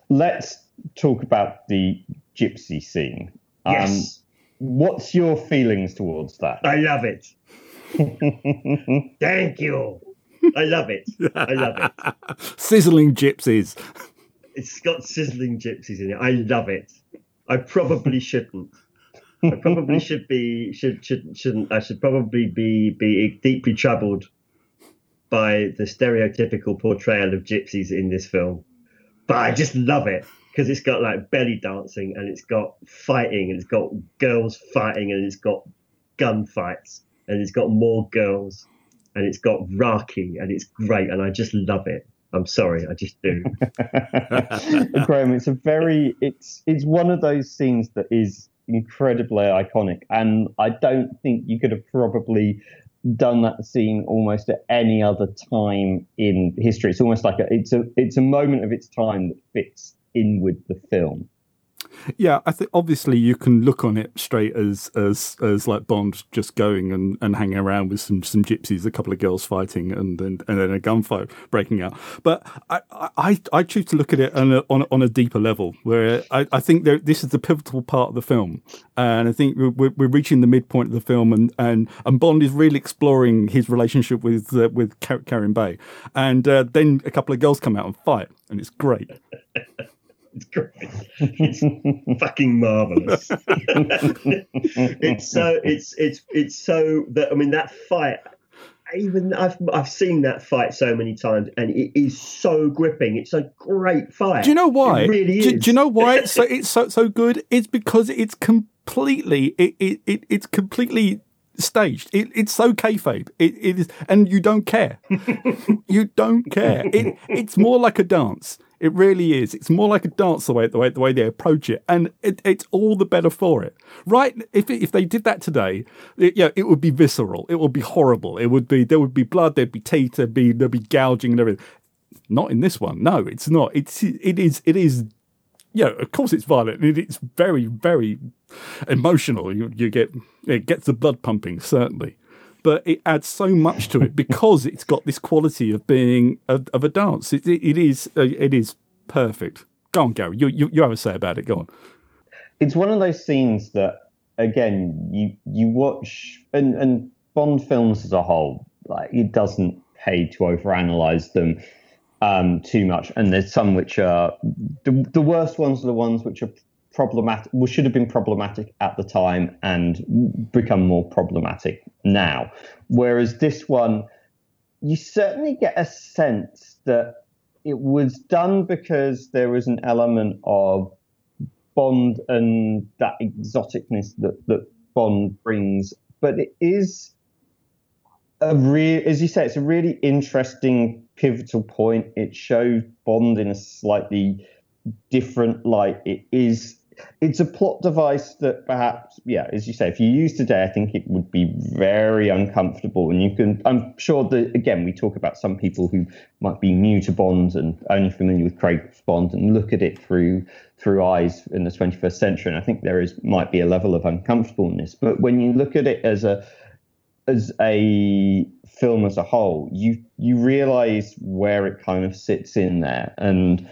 let's talk about the gypsy scene. Um, yes. What's your feelings towards that? I love it. Thank you. I love it. I love it. sizzling gypsies. It's got sizzling gypsies in it. I love it. I probably shouldn't. I probably should be should should shouldn't. I should probably be be deeply troubled by the stereotypical portrayal of gypsies in this film. But I just love it because it's got like belly dancing and it's got fighting and it's got girls fighting and it's got gunfights and it's got more girls and it's got Raki and it's great and I just love it. I'm sorry, I just do. Graham, it's a very it's it's one of those scenes that is incredibly iconic, and I don't think you could have probably done that scene almost at any other time in history. It's almost like a, it's a it's a moment of its time that fits in with the film. Yeah, I think obviously you can look on it straight as as as like Bond just going and, and hanging around with some some gypsies, a couple of girls fighting, and then and then a gunfight breaking out. But I I, I choose to look at it on a, on on a deeper level, where I, I think there, this is the pivotal part of the film, and I think we're, we're reaching the midpoint of the film, and and, and Bond is really exploring his relationship with uh, with Kerim Bey, and uh, then a couple of girls come out and fight, and it's great. It's great. It's fucking marvelous. it's so it's it's it's so that I mean that fight. Even I've I've seen that fight so many times, and it is so gripping. It's a great fight. Do you know why? It really is. Do, do you know why it's so it's so so good? It's because it's completely it, it, it it's completely staged. It, it's so kayfabe. It, it is, and you don't care. you don't care. It, it's more like a dance. It really is. It's more like a dance the way the way the way they approach it, and it, it's all the better for it. Right? If if they did that today, it, it would be visceral. It would be horrible. It would be there would be blood. There'd be teeth. There'd be there'd be gouging and everything. Not in this one. No, it's not. It's it is it is yeah, of course it's violent. It's very, very emotional. You, you, get it gets the blood pumping certainly, but it adds so much to it because it's got this quality of being a, of a dance. It, it, it is uh, it is perfect. Go on, Gary. You, you you have a say about it. Go on. It's one of those scenes that again you you watch and and Bond films as a whole like it doesn't pay to overanalyze them um, too much, and there's some which are the, the worst ones are the ones which are problematic, should have been problematic at the time and become more problematic now. Whereas this one, you certainly get a sense that it was done because there was an element of Bond and that exoticness that, that Bond brings. But it is a real, as you say, it's a really interesting pivotal point. It shows Bond in a slightly different light. It is it's a plot device that perhaps, yeah, as you say, if you use today, I think it would be very uncomfortable. And you can, I'm sure that, again, we talk about some people who might be new to Bond and only familiar with Craig's Bond and look at it through through eyes in the 21st century. And I think there is might be a level of uncomfortableness. But when you look at it as a as a film as a whole, you you realize where it kind of sits in there. And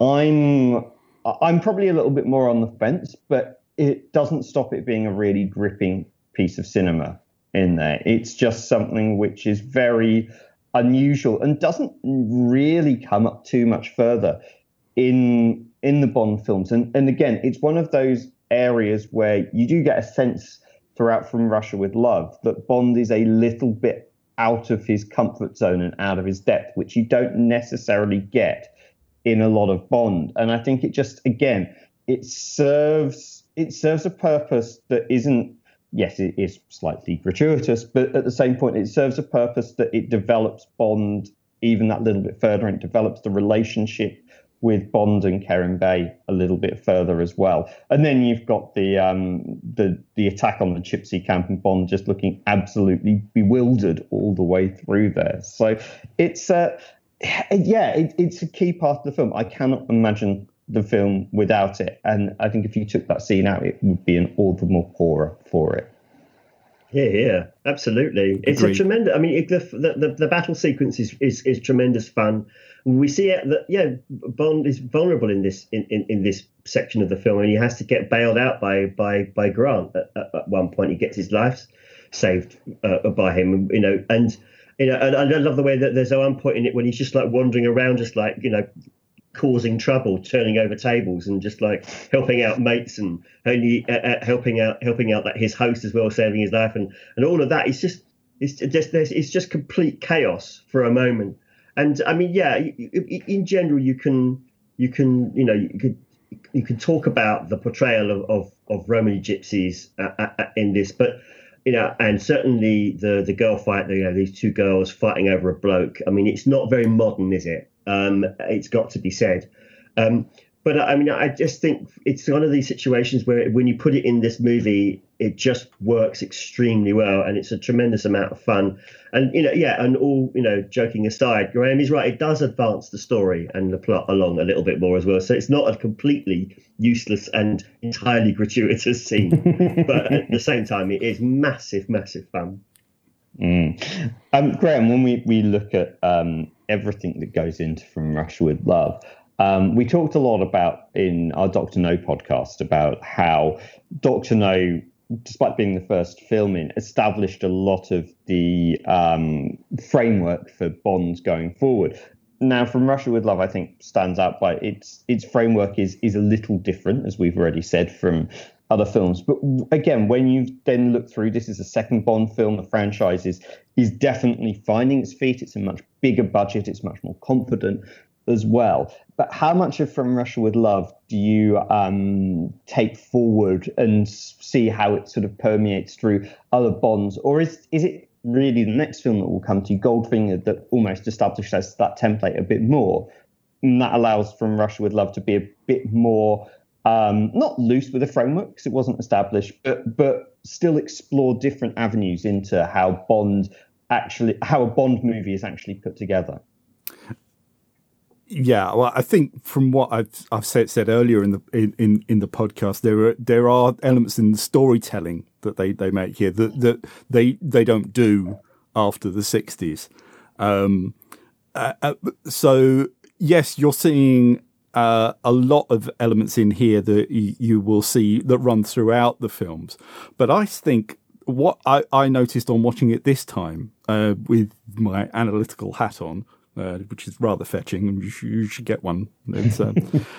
I'm I'm probably a little bit more on the fence, but it doesn't stop it being a really gripping piece of cinema in there. It's just something which is very unusual and doesn't really come up too much further in in the Bond films. And and again, it's one of those areas where you do get a sense throughout from Russia with Love that Bond is a little bit out of his comfort zone and out of his depth, which you don't necessarily get in a lot of Bond. And I think it just again it serves it serves a purpose that isn't yes it is slightly gratuitous, but at the same point it serves a purpose that it develops Bond even that little bit further and it develops the relationship with Bond and Kerim Bey a little bit further as well. And then you've got the um, the the attack on the Chipsy camp and Bond just looking absolutely bewildered all the way through there. So it's uh, yeah, it, it's a key part of the film. I cannot imagine the film without it, and I think if you took that scene out, it would be an all the more poorer for it. Yeah, yeah, absolutely. It's a tremendous. I mean, it, the, the the battle sequence is, is is tremendous fun. We see it that yeah, Bond is vulnerable in this in, in, in this section of the film, and he has to get bailed out by by by Grant at, at, at one point. He gets his life saved uh, by him, you know, and you know, and, I love the way that there's one point in it when he's just like wandering around, just like you know, causing trouble, turning over tables, and just like helping out mates and only uh, uh, helping out helping out that his host as well, saving his life, and and all of that. It's just it's just it's just complete chaos for a moment. And I mean, yeah, in general, you can you can you know you could you could talk about the portrayal of of, of Romany gypsies uh, uh, in this, but you know, and certainly the the girl fight, you know, these two girls fighting over a bloke. I mean, it's not very modern, is it? Um, it's got to be said. Um, but I mean, I just think it's one of these situations where when you put it in this movie, it just works extremely well, and it's a tremendous amount of fun. And you know, yeah, and all you know, joking aside, Graham is right. It does advance the story and the plot along a little bit more as well. So it's not a completely useless and entirely gratuitous scene, but at the same time, it is massive, massive fun. Mm. Um, Graham, when we we look at um, everything that goes into From Russia with Love, um, we talked a lot about in our Doctor No podcast about how Doctor No, despite being the first film in, established a lot of the um, framework for Bonds going forward. Now, from Russia with Love, I think stands out by its its framework is is a little different, as we've already said from other films. But again, when you then look through, this is a second Bond film. The franchise is is definitely finding its feet. It's a much bigger budget. It's much more confident as well. But how much of From Russia with Love do you um, take forward and see how it sort of permeates through other bonds, or is is it really the next film that will come to Goldfinger, that almost establishes that template a bit more, and that allows From Russia with Love to be a bit more um, not loose with the framework because it wasn't established, but but still explore different avenues into how Bond actually how a Bond movie is actually put together. Yeah, well, I think from what I've I've said said earlier in the in, in the podcast, there are there are elements in the storytelling that they, they make here that that they they don't do after the sixties. Um, uh, uh, so yes, you're seeing uh, a lot of elements in here that you, you, will see that run throughout the films, but I think what I, I noticed on watching it this time uh, with my analytical hat on uh, which is rather fetching, you should, you should get one. Um,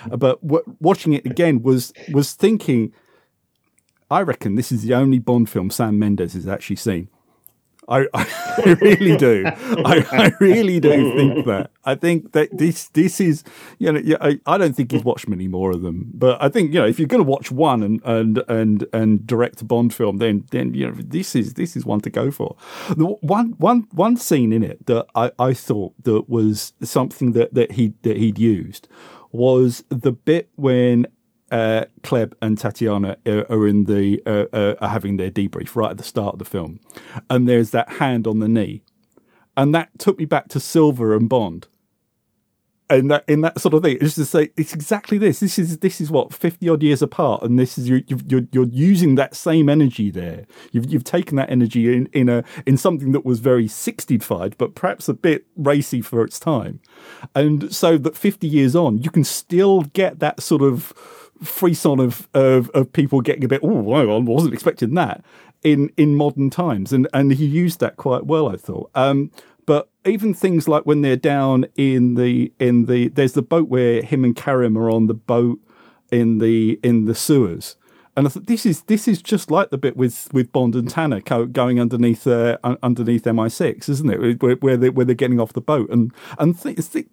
but w- watching it again was was thinking, I reckon this is the only Bond film Sam Mendes has actually seen. I, I really do. I, I, really do think that. I think that this this is you know I, I don't think he's watched many more of them, but I think you know if you're going to watch one and and and and direct a Bond film, then then you know this is this is one to go for. The one one one scene in it that I, I thought that was something that that he that he'd used was the bit when uh, Klebb and Tatiana are, are in the uh, uh, are having their debrief right at the start of the film, and there's that hand on the knee, and that took me back to Silva and Bond. And that in that sort of thing, it's just to say it's exactly this. This is this is what fifty odd years apart, and this is you're you're, you're using that same energy there. You've you've taken that energy in in a in something that was very sixtified, but perhaps a bit racy for its time, and so that fifty years on, you can still get that sort of frisson of, of of people getting a bit oh I wasn't expecting that in in modern times. And and he used that quite well I thought. Um, but even things like when they're down in the in the there's the boat where him and Kerim are on the boat in the in the sewers. And I thought this is this is just like the bit with, with Bond and Tanner going underneath uh, underneath MI6, isn't it? Where, where, they, where they're getting off the boat. And and th- th-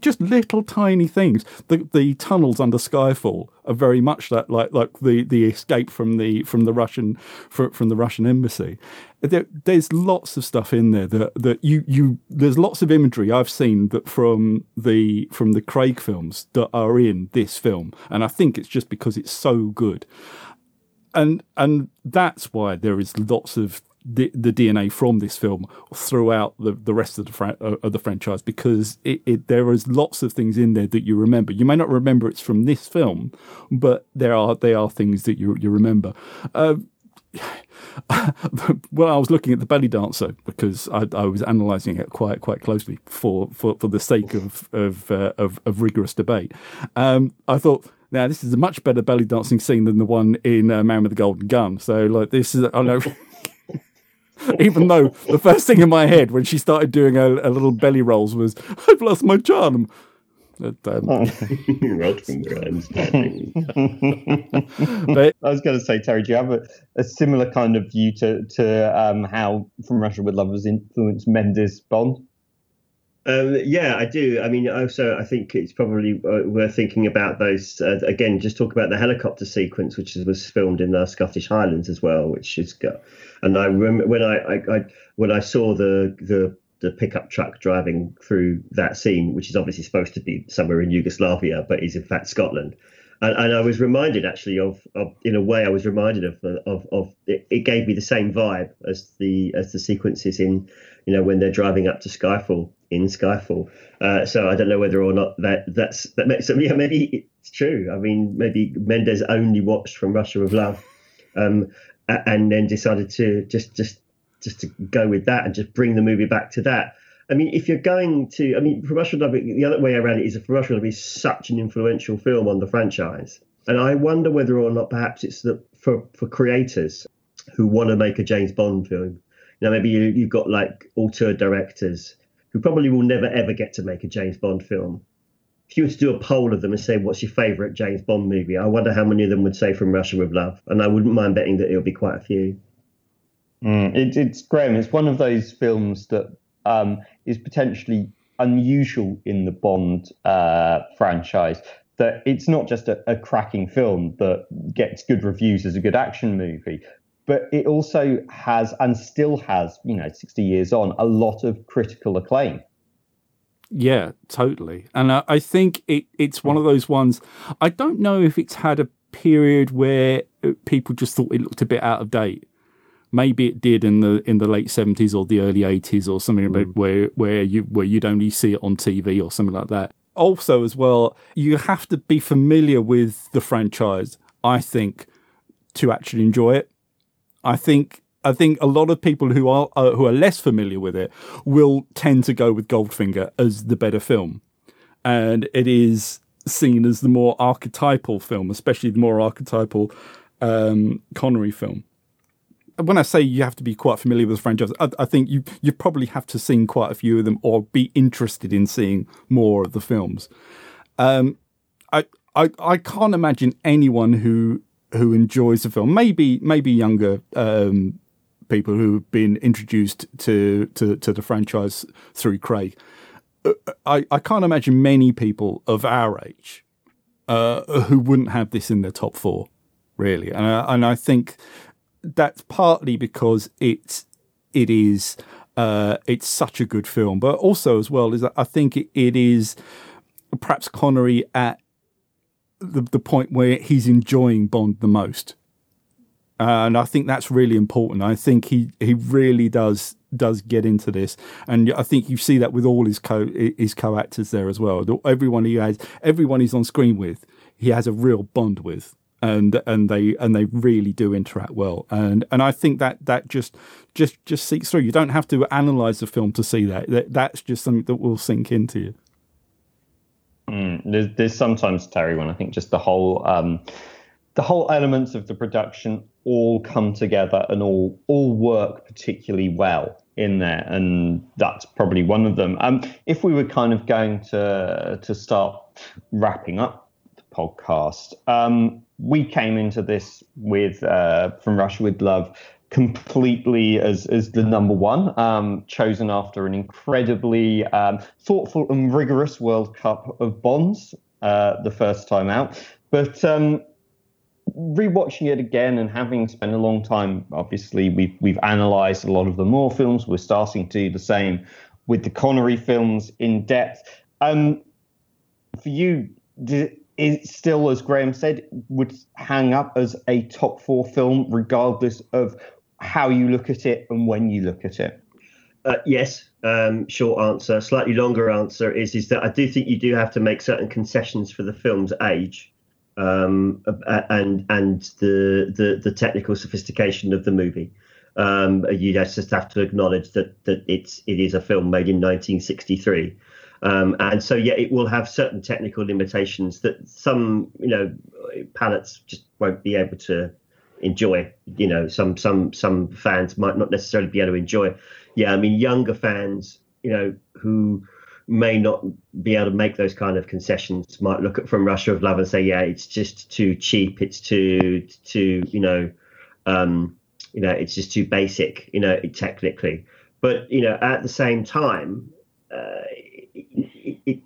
just little tiny things. The the tunnels under Skyfall are very much that like like the, the escape from the from the Russian from, from the Russian embassy. There, there's lots of stuff in there that that you you there's lots of imagery I've seen that from the from the Craig films that are in this film, and I think it's just because it's so good. And and that's why there is lots of the, the DNA from this film throughout the, the rest of the fran- uh, of the franchise because it, it, there is lots of things in there that you remember. You may not remember it's from this film, but there are they are things that you you remember. Uh, well, I was looking at the belly dancer because I, I, was analysing it quite quite closely for, for, for the sake of of, uh, of, of rigorous debate. Um, I thought. Now this is a much better belly dancing scene than the one in uh, Man with the Golden Gun. So, like, this is I know Even though the first thing in my head when she started doing a, a little belly rolls was, I've lost my charm. But, um, oh. but I was going to say, Terry, do you have a, a similar kind of view to to um, how From Russia with Love has influenced Mendes Bond? Um, yeah, I do. I mean, also, I think it's probably uh, worth thinking about those uh, again. Just talk about the helicopter sequence, which was filmed in the Scottish Highlands as well, which is got. And I remember when I, I, I when I saw the the the pickup truck driving through that scene, which is obviously supposed to be somewhere in Yugoslavia, but is in fact Scotland. And, and I was reminded actually of, of, in a way, I was reminded of of, of it, it, gave me the same vibe as the as the sequences in, you know, when they're driving up to Skyfall in Skyfall. Uh, so I don't know whether or not that that's that makes so yeah maybe it's true. I mean maybe Mendes only watched from Russia with Love, um, and then decided to just just just to go with that and just bring the movie back to that. I mean, if you're going to, I mean, Russia Love, the other way around it is for Russia Love is such an influential film on the franchise, and I wonder whether or not perhaps it's that for for creators who want to make a James Bond film. You know, maybe you, you've got like auteur directors who probably will never ever get to make a James Bond film. If you were to do a poll of them and say, "What's your favourite James Bond movie?" I wonder how many of them would say "From Russia with Love," and I wouldn't mind betting that it'll be quite a few. Mm, it, it's Graham. It's one of those films that um, is potentially unusual in the Bond uh, franchise. That it's not just a, a cracking film that gets good reviews as a good action movie, but it also has and still has, you know, 60 years on, a lot of critical acclaim. Yeah, totally. And I, I think it, it's one of those ones. I don't know if it's had a period where uh, people just thought it looked a bit out of date. Maybe it did in the in the late seventies or the early eighties or something mm. where where you where you'd only see it on TV or something like that. Also, as well, you have to be familiar with the franchise. I think to actually enjoy it I think I think a lot of people who are uh, who are less familiar with it will tend to go with Goldfinger as the better film, and it is seen as the more archetypal film, especially the more archetypal um, Connery film. When I say you have to be quite familiar with the franchise, I, I, think you you probably have to seen quite a few of them or be interested in seeing more of the films. Um, I, I I can't imagine anyone who who enjoys the film. Maybe maybe younger um, people who've been introduced to, to, to the franchise through Craig. Uh, I, I can't imagine many people of our age uh, who wouldn't have this in their top four, really. And I, and I think that's partly because it's it is uh, it's such a good film, but also as well is I think it, it is perhaps Connery at the the point where he's enjoying Bond the most. Uh, and I think that's really important. I think he, he really does does get into this, and I think you see that with all his co his co actors there as well. Everyone he has, everyone he's on screen with, he has a real bond with, and and they and they really do interact well. And and I think that that just just just seeps through. You don't have to analyze the film to see that. that that's just something that will sink into you. Mm, there's, there's sometimes Terry when I think just the whole um, the whole elements of the production all come together and all all work particularly well in there, and that's probably one of them. Um, if we were kind of going to to start wrapping up the podcast, um, we came into this with uh, from Russia with Love completely as as the number one, um, chosen after an incredibly um, thoughtful and rigorous World Cup of Bonds uh, the first time out, but um, rewatching it again and having spent a long time, obviously we've we've analysed a lot of the Moore films. We're starting to do the same with the Connery films in depth. Um, for you, it still, as Graham said, would hang up as a top four film, regardless of how you look at it and when you look at it. Uh, yes, um, short answer. Slightly longer answer is is that I do think you do have to make certain concessions for the film's age um, and and the, the the technical sophistication of the movie. Um, you just have to acknowledge that that it's it is a film made in 1963. Um, and so, yeah, it will have certain technical limitations that some, you know, palates just won't be able to enjoy. You know, some some some fans might not necessarily be able to enjoy. Yeah, I mean, younger fans, you know, who may not be able to make those kind of concessions might look at from Russia of Love and say, yeah, it's just too cheap. It's too too you know, um, you know, it's just too basic. You know, technically, but you know, at the same time, uh, it, it,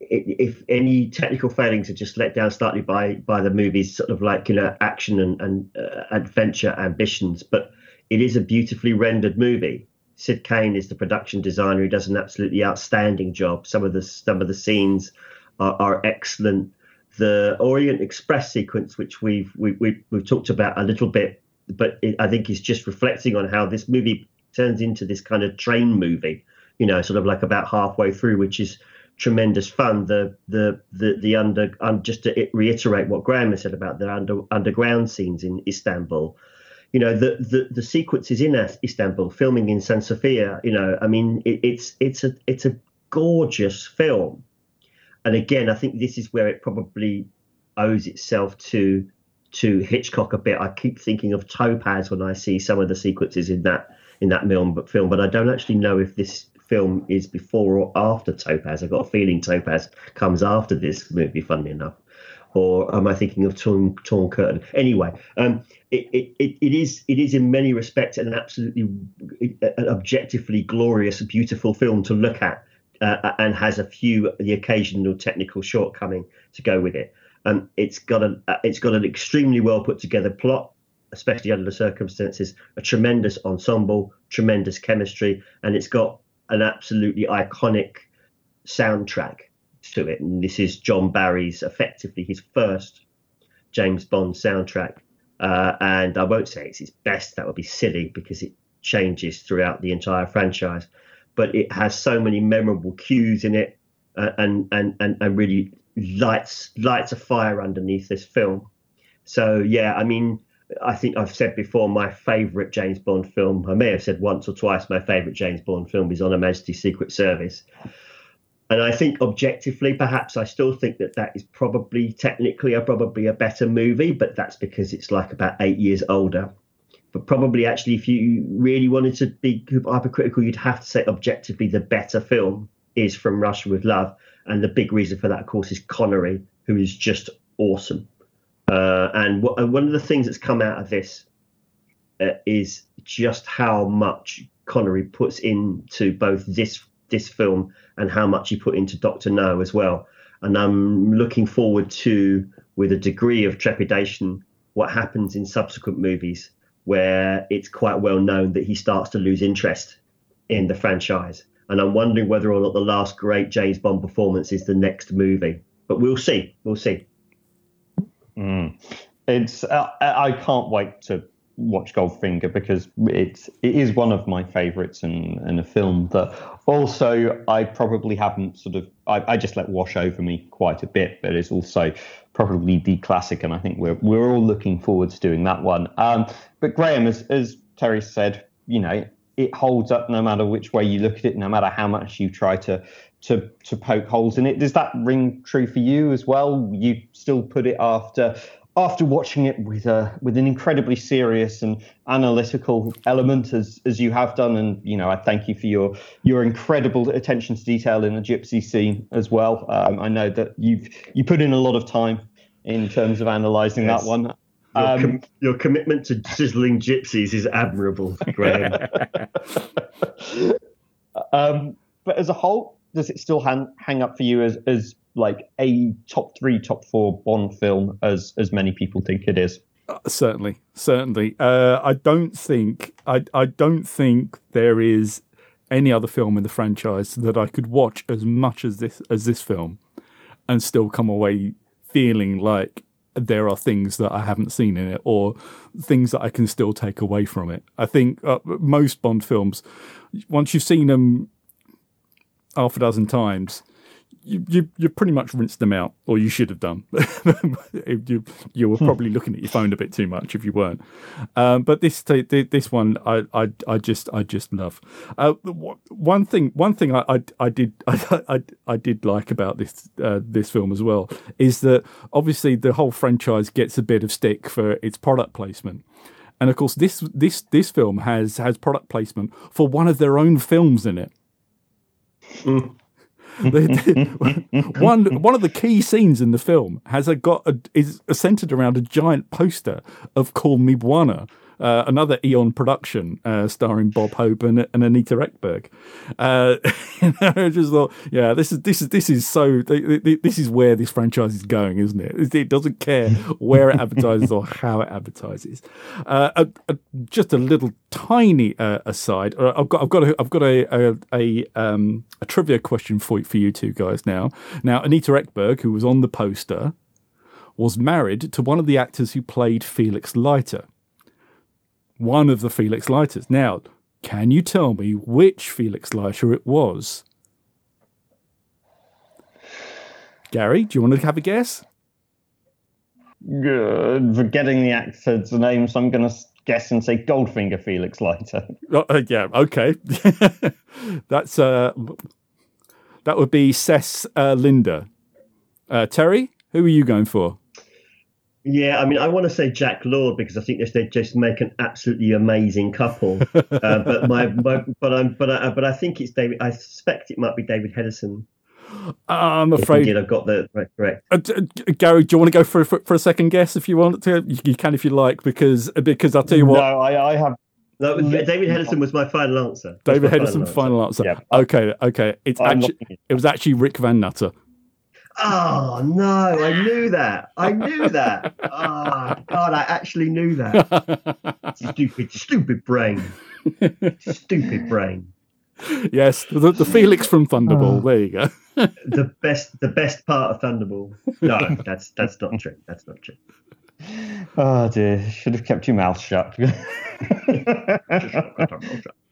if any technical failings are just let down slightly by by the movie's sort of like you know action and, and uh, adventure ambitions, but it is a beautifully rendered movie. Syd Cain is the production designer who does an absolutely outstanding job. Some of the some of the scenes are, are excellent. The Orient Express sequence, which we've we, have we we've talked about a little bit, but it, I think is just reflecting on how this movie turns into this kind of train movie. You know, sort of like about halfway through, which is tremendous fun. The the the the under um, just to reiterate what Graham has said about the under, underground scenes in Istanbul you know the, the the sequences in Istanbul, filming in San Sofia. You know, I mean, it, it's it's a it's a gorgeous film, and again, I think this is where it probably owes itself to to Hitchcock a bit. I keep thinking of Topaz when I see some of the sequences in that in that film, but I don't actually know if this film is before or after Topaz. I've got a feeling Topaz comes after this movie, funnily enough or am I thinking of Torn, Torn Curtain? Anyway, um, it, it, it is it is in many respects an absolutely an objectively glorious, beautiful film to look at, uh, and has a few the occasional technical shortcoming to go with it. Um, it's got a it's got an extremely well put together plot, especially under the circumstances. A tremendous ensemble, tremendous chemistry, and it's got an absolutely iconic soundtrack to it. And this is John Barry's effectively his first James Bond soundtrack. Uh, and I won't say it's his best, that would be silly because it changes throughout the entire franchise. But it has so many memorable cues in it uh, and, and, and, and really lights, lights a fire underneath this film. So, yeah, I mean, I think I've said before my favourite James Bond film. I may have said once or twice my favourite James Bond film is On Her Majesty's Secret Service. And I think objectively, perhaps I still think that that is probably technically a probably a better movie, but that's because it's like about eight years older. But probably actually, if you really wanted to be hypercritical, you'd have to say objectively the better film is From Russia with Love, and the big reason for that, of course, is Connery, who is just awesome. Uh, and, w- and one of the things that's come out of this uh, is just how much Connery puts into both this this film and how much he put into Doctor No as well. And I'm looking forward to, with a degree of trepidation, what happens in subsequent movies where it's quite well known that he starts to lose interest in the franchise. and I'm wondering whether or not the last great James Bond performance is the next movie. But we'll see. We'll see. Mm. It's uh, I can't wait to watch Goldfinger because it's it is one of my favourites and, and a film that also I probably haven't sort of I, I just let wash over me quite a bit, but it's also probably the classic, and I think we're we're all looking forward to doing that one. Um, but Graham, as as Terry said, you know, it holds up no matter which way you look at it, no matter how much you try to to to poke holes in it. Does that ring true for you as well? You still put it after after watching it with a with an incredibly serious and analytical element as as you have done and you know I thank you for your your incredible attention to detail in the gypsy scene as well. Um, I know that you've you put in a lot of time in terms of analyzing yes. that one. Your, um, com- your, commitment to sizzling gypsies is admirable Graham. Um, but as a whole does it still hang, hang up for you as as like a top three, top four Bond film as as many people think it is. Uh, certainly, certainly. Uh, I don't think I I don't think there is any other film in the franchise that I could watch as much as this as this film, and still come away feeling like there are things that I haven't seen in it or things that I can still take away from it. I think uh, most Bond films, once you've seen them half a dozen times, you, you you pretty much rinsed them out, or you should have done. you you were probably looking at your phone a bit too much if you weren't. Um, but this this one I, I I just I just love. Uh, one thing one thing I I, I did I, I, I did like about this uh, this film as well is that obviously the whole franchise gets a bit of stick for its product placement. And of course, this this this film has has product placement for one of their own films in it. Mm. one one of the key scenes in the film has a got a, is centered around a giant poster of "Call Me Bwana," uh, another Eon production uh, starring Bob Hope and, and Anita Ekberg. Uh, I just thought, yeah, this is this is this is so this is where this franchise is going, isn't it? It doesn't care where it advertises or how it advertises. Uh, a, a, just a little tiny uh, aside. Uh, I've got I've got a, I've got a a, a, um, a trivia question for for you two guys now. Now Anita Ekberg, who was on the poster was married to one of the actors who played Felix Leiter one of the Felix Leiters. Now, can you tell me which Felix Leiter it was? Gary, do you want to have a guess? Good. Forgetting the actor's name, so I'm going to guess and say Goldfinger Felix Leiter. Oh, uh, yeah, okay. That's uh, that would be Cec uh, Linder. Uh, Terry, who are you going for? Yeah, I mean, I want to say Jack Lord because I think they just make an absolutely amazing couple. uh, but my, my, but I'm, but I, but I think it's David. I suspect it might be David Hedison. I'm afraid if I've got the right, correct. Uh, Gary, do you want to go for, for, for a second guess if you want to? You, you, can if you like, because because I'll tell you what. No, I, I have. No, David Hedison was my final answer. David Hedison, final answer. Final answer. Yeah. Okay, okay. It's I'm actually it was actually Rik Van Nutter. Oh no, I knew that. I knew that. Oh God, I actually knew that. Stupid, stupid brain. Stupid brain. Yes, the, the Felix from Thunderball. Oh, there you go. the best, the best part of Thunderball. No, that's that's not true. That's not true. Oh dear, should have kept your mouth shut.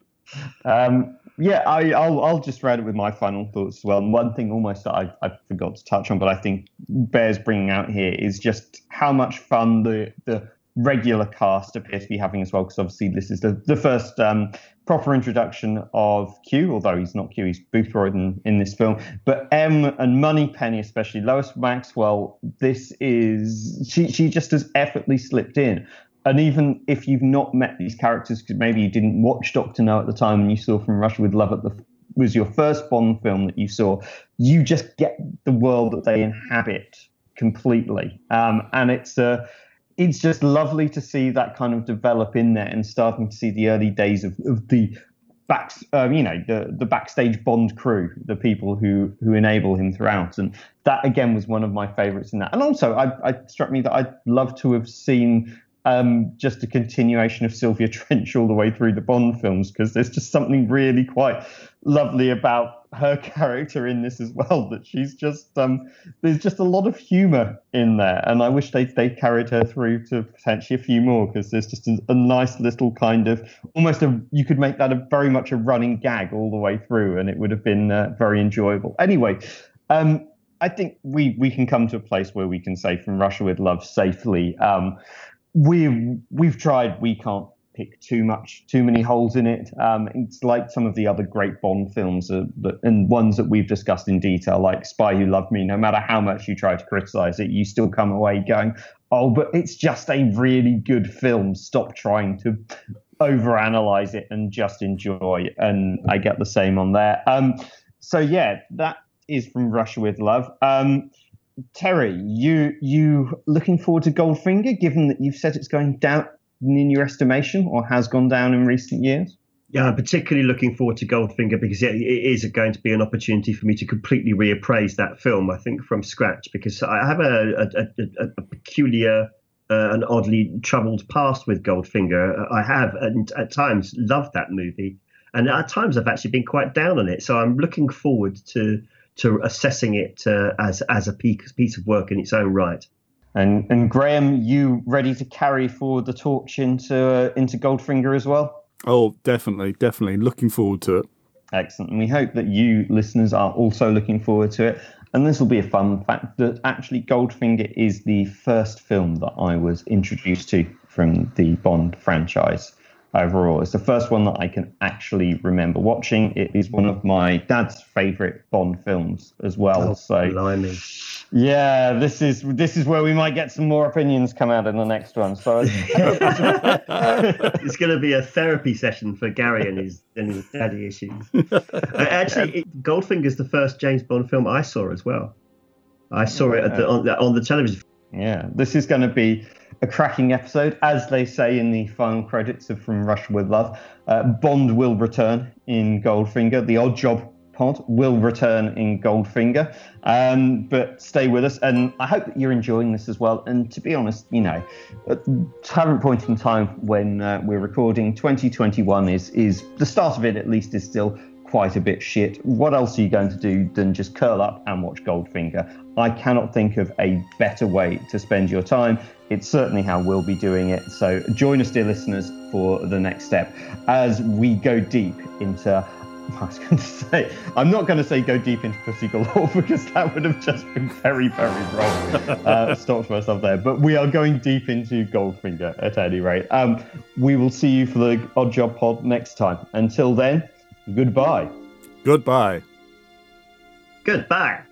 um, yeah, I, will I'll just round it with my final thoughts as well. And one thing almost that I, I forgot to touch on, but I think bears bringing out here is just how much fun the the regular cast appear to be having as well. Because obviously this is the the first um, proper introduction of Q, although he's not Q, he's Boothroyd in, in this film. But M and Moneypenny, especially Lois Maxwell, this is she she just has effortlessly slipped in and even if you've not met these characters, because maybe you didn't watch Doctor No at the time and you saw From Russia with Love at the was your first Bond film that you saw, you just get the world that they inhabit completely, um, and it's uh, it's just lovely to see that kind of develop in there and starting to see the early days of, of the back, um, you know, the the backstage Bond crew, the people who who enable him throughout, and that again was one of my favourites in that. And also, I, I struck me that I'd love to have seen um, just a continuation of Sylvia Trench all the way through the Bond films because there's just something really quite lovely about her character in this as well. That she's just um, there's just a lot of humour in there, and I wish they they carried her through to potentially a few more because there's just a, a, nice little kind of almost a you could make that a very much a running gag all the way through, and it would have been uh, very enjoyable. Anyway. Um, I think we, we can come to a place where we can say from Russia with love safely. Um, we we've tried. We can't pick too much, too many holes in it. Um, it's like some of the other great Bond films uh, that, and ones that we've discussed in detail, like Spy Who Loved Me. No matter how much you try to criticize it, you still come away going, "Oh, but it's just a really good film. Stop trying to overanalyze it and just enjoy." And I get the same on there. Um, so yeah, that is from Russia with Love. Um, Terry, you you looking forward to Goldfinger, given that you've said it's going down in your estimation or has gone down in recent years? Yeah, I'm particularly looking forward to Goldfinger because it is going to be an opportunity for me to completely reappraise that film, I think, from scratch, because I have a, a, a, a peculiar uh, and oddly troubled past with Goldfinger. I have, and at times, loved that movie. And at times, I've actually been quite down on it. So I'm looking forward to to assessing it uh, as as a piece of work in its own right. And and Graham, you ready to carry forward the torch into uh, into Goldfinger as well? Oh, definitely, definitely. Looking forward to it. Excellent. And we hope that you listeners are also looking forward to it. And this will be a fun fact that actually Goldfinger is the first film that I was introduced to from the Bond franchise overall. It's the first one that I can actually remember watching. It is one of my dad's favourite Bond films as well. Oh, so, blimey. yeah, this is this is where we might get some more opinions come out in the next one. So it's going to be a therapy session for Gary and his and his daddy issues. Uh, actually, Goldfinger is the first James Bond film I saw as well. I saw it the, on, the, on the television. Yeah, this is going to be a cracking episode. As they say in the final credits of From Russia with Love, uh, Bond will return in Goldfinger. The Odd Job pod will return in Goldfinger. Um, but stay with us, and I hope that you're enjoying this as well. And to be honest, you know, at the current point in time when uh, we're recording, 2021 is is the start of it. At least is still quite a bit shit. What else are you going to do than just curl up and watch Goldfinger? I cannot think of a better way to spend your time. It's certainly how we'll be doing it. So join us, dear listeners, for the next step as we go deep into. I was going to say, I'm not going to say go deep into Pussy Galore because that would have just been very, very wrong. uh, stopped myself there. But we are going deep into Goldfinger at any rate. Um, we will see you for the Odd Job Pod next time. Until then, goodbye. Goodbye. Goodbye.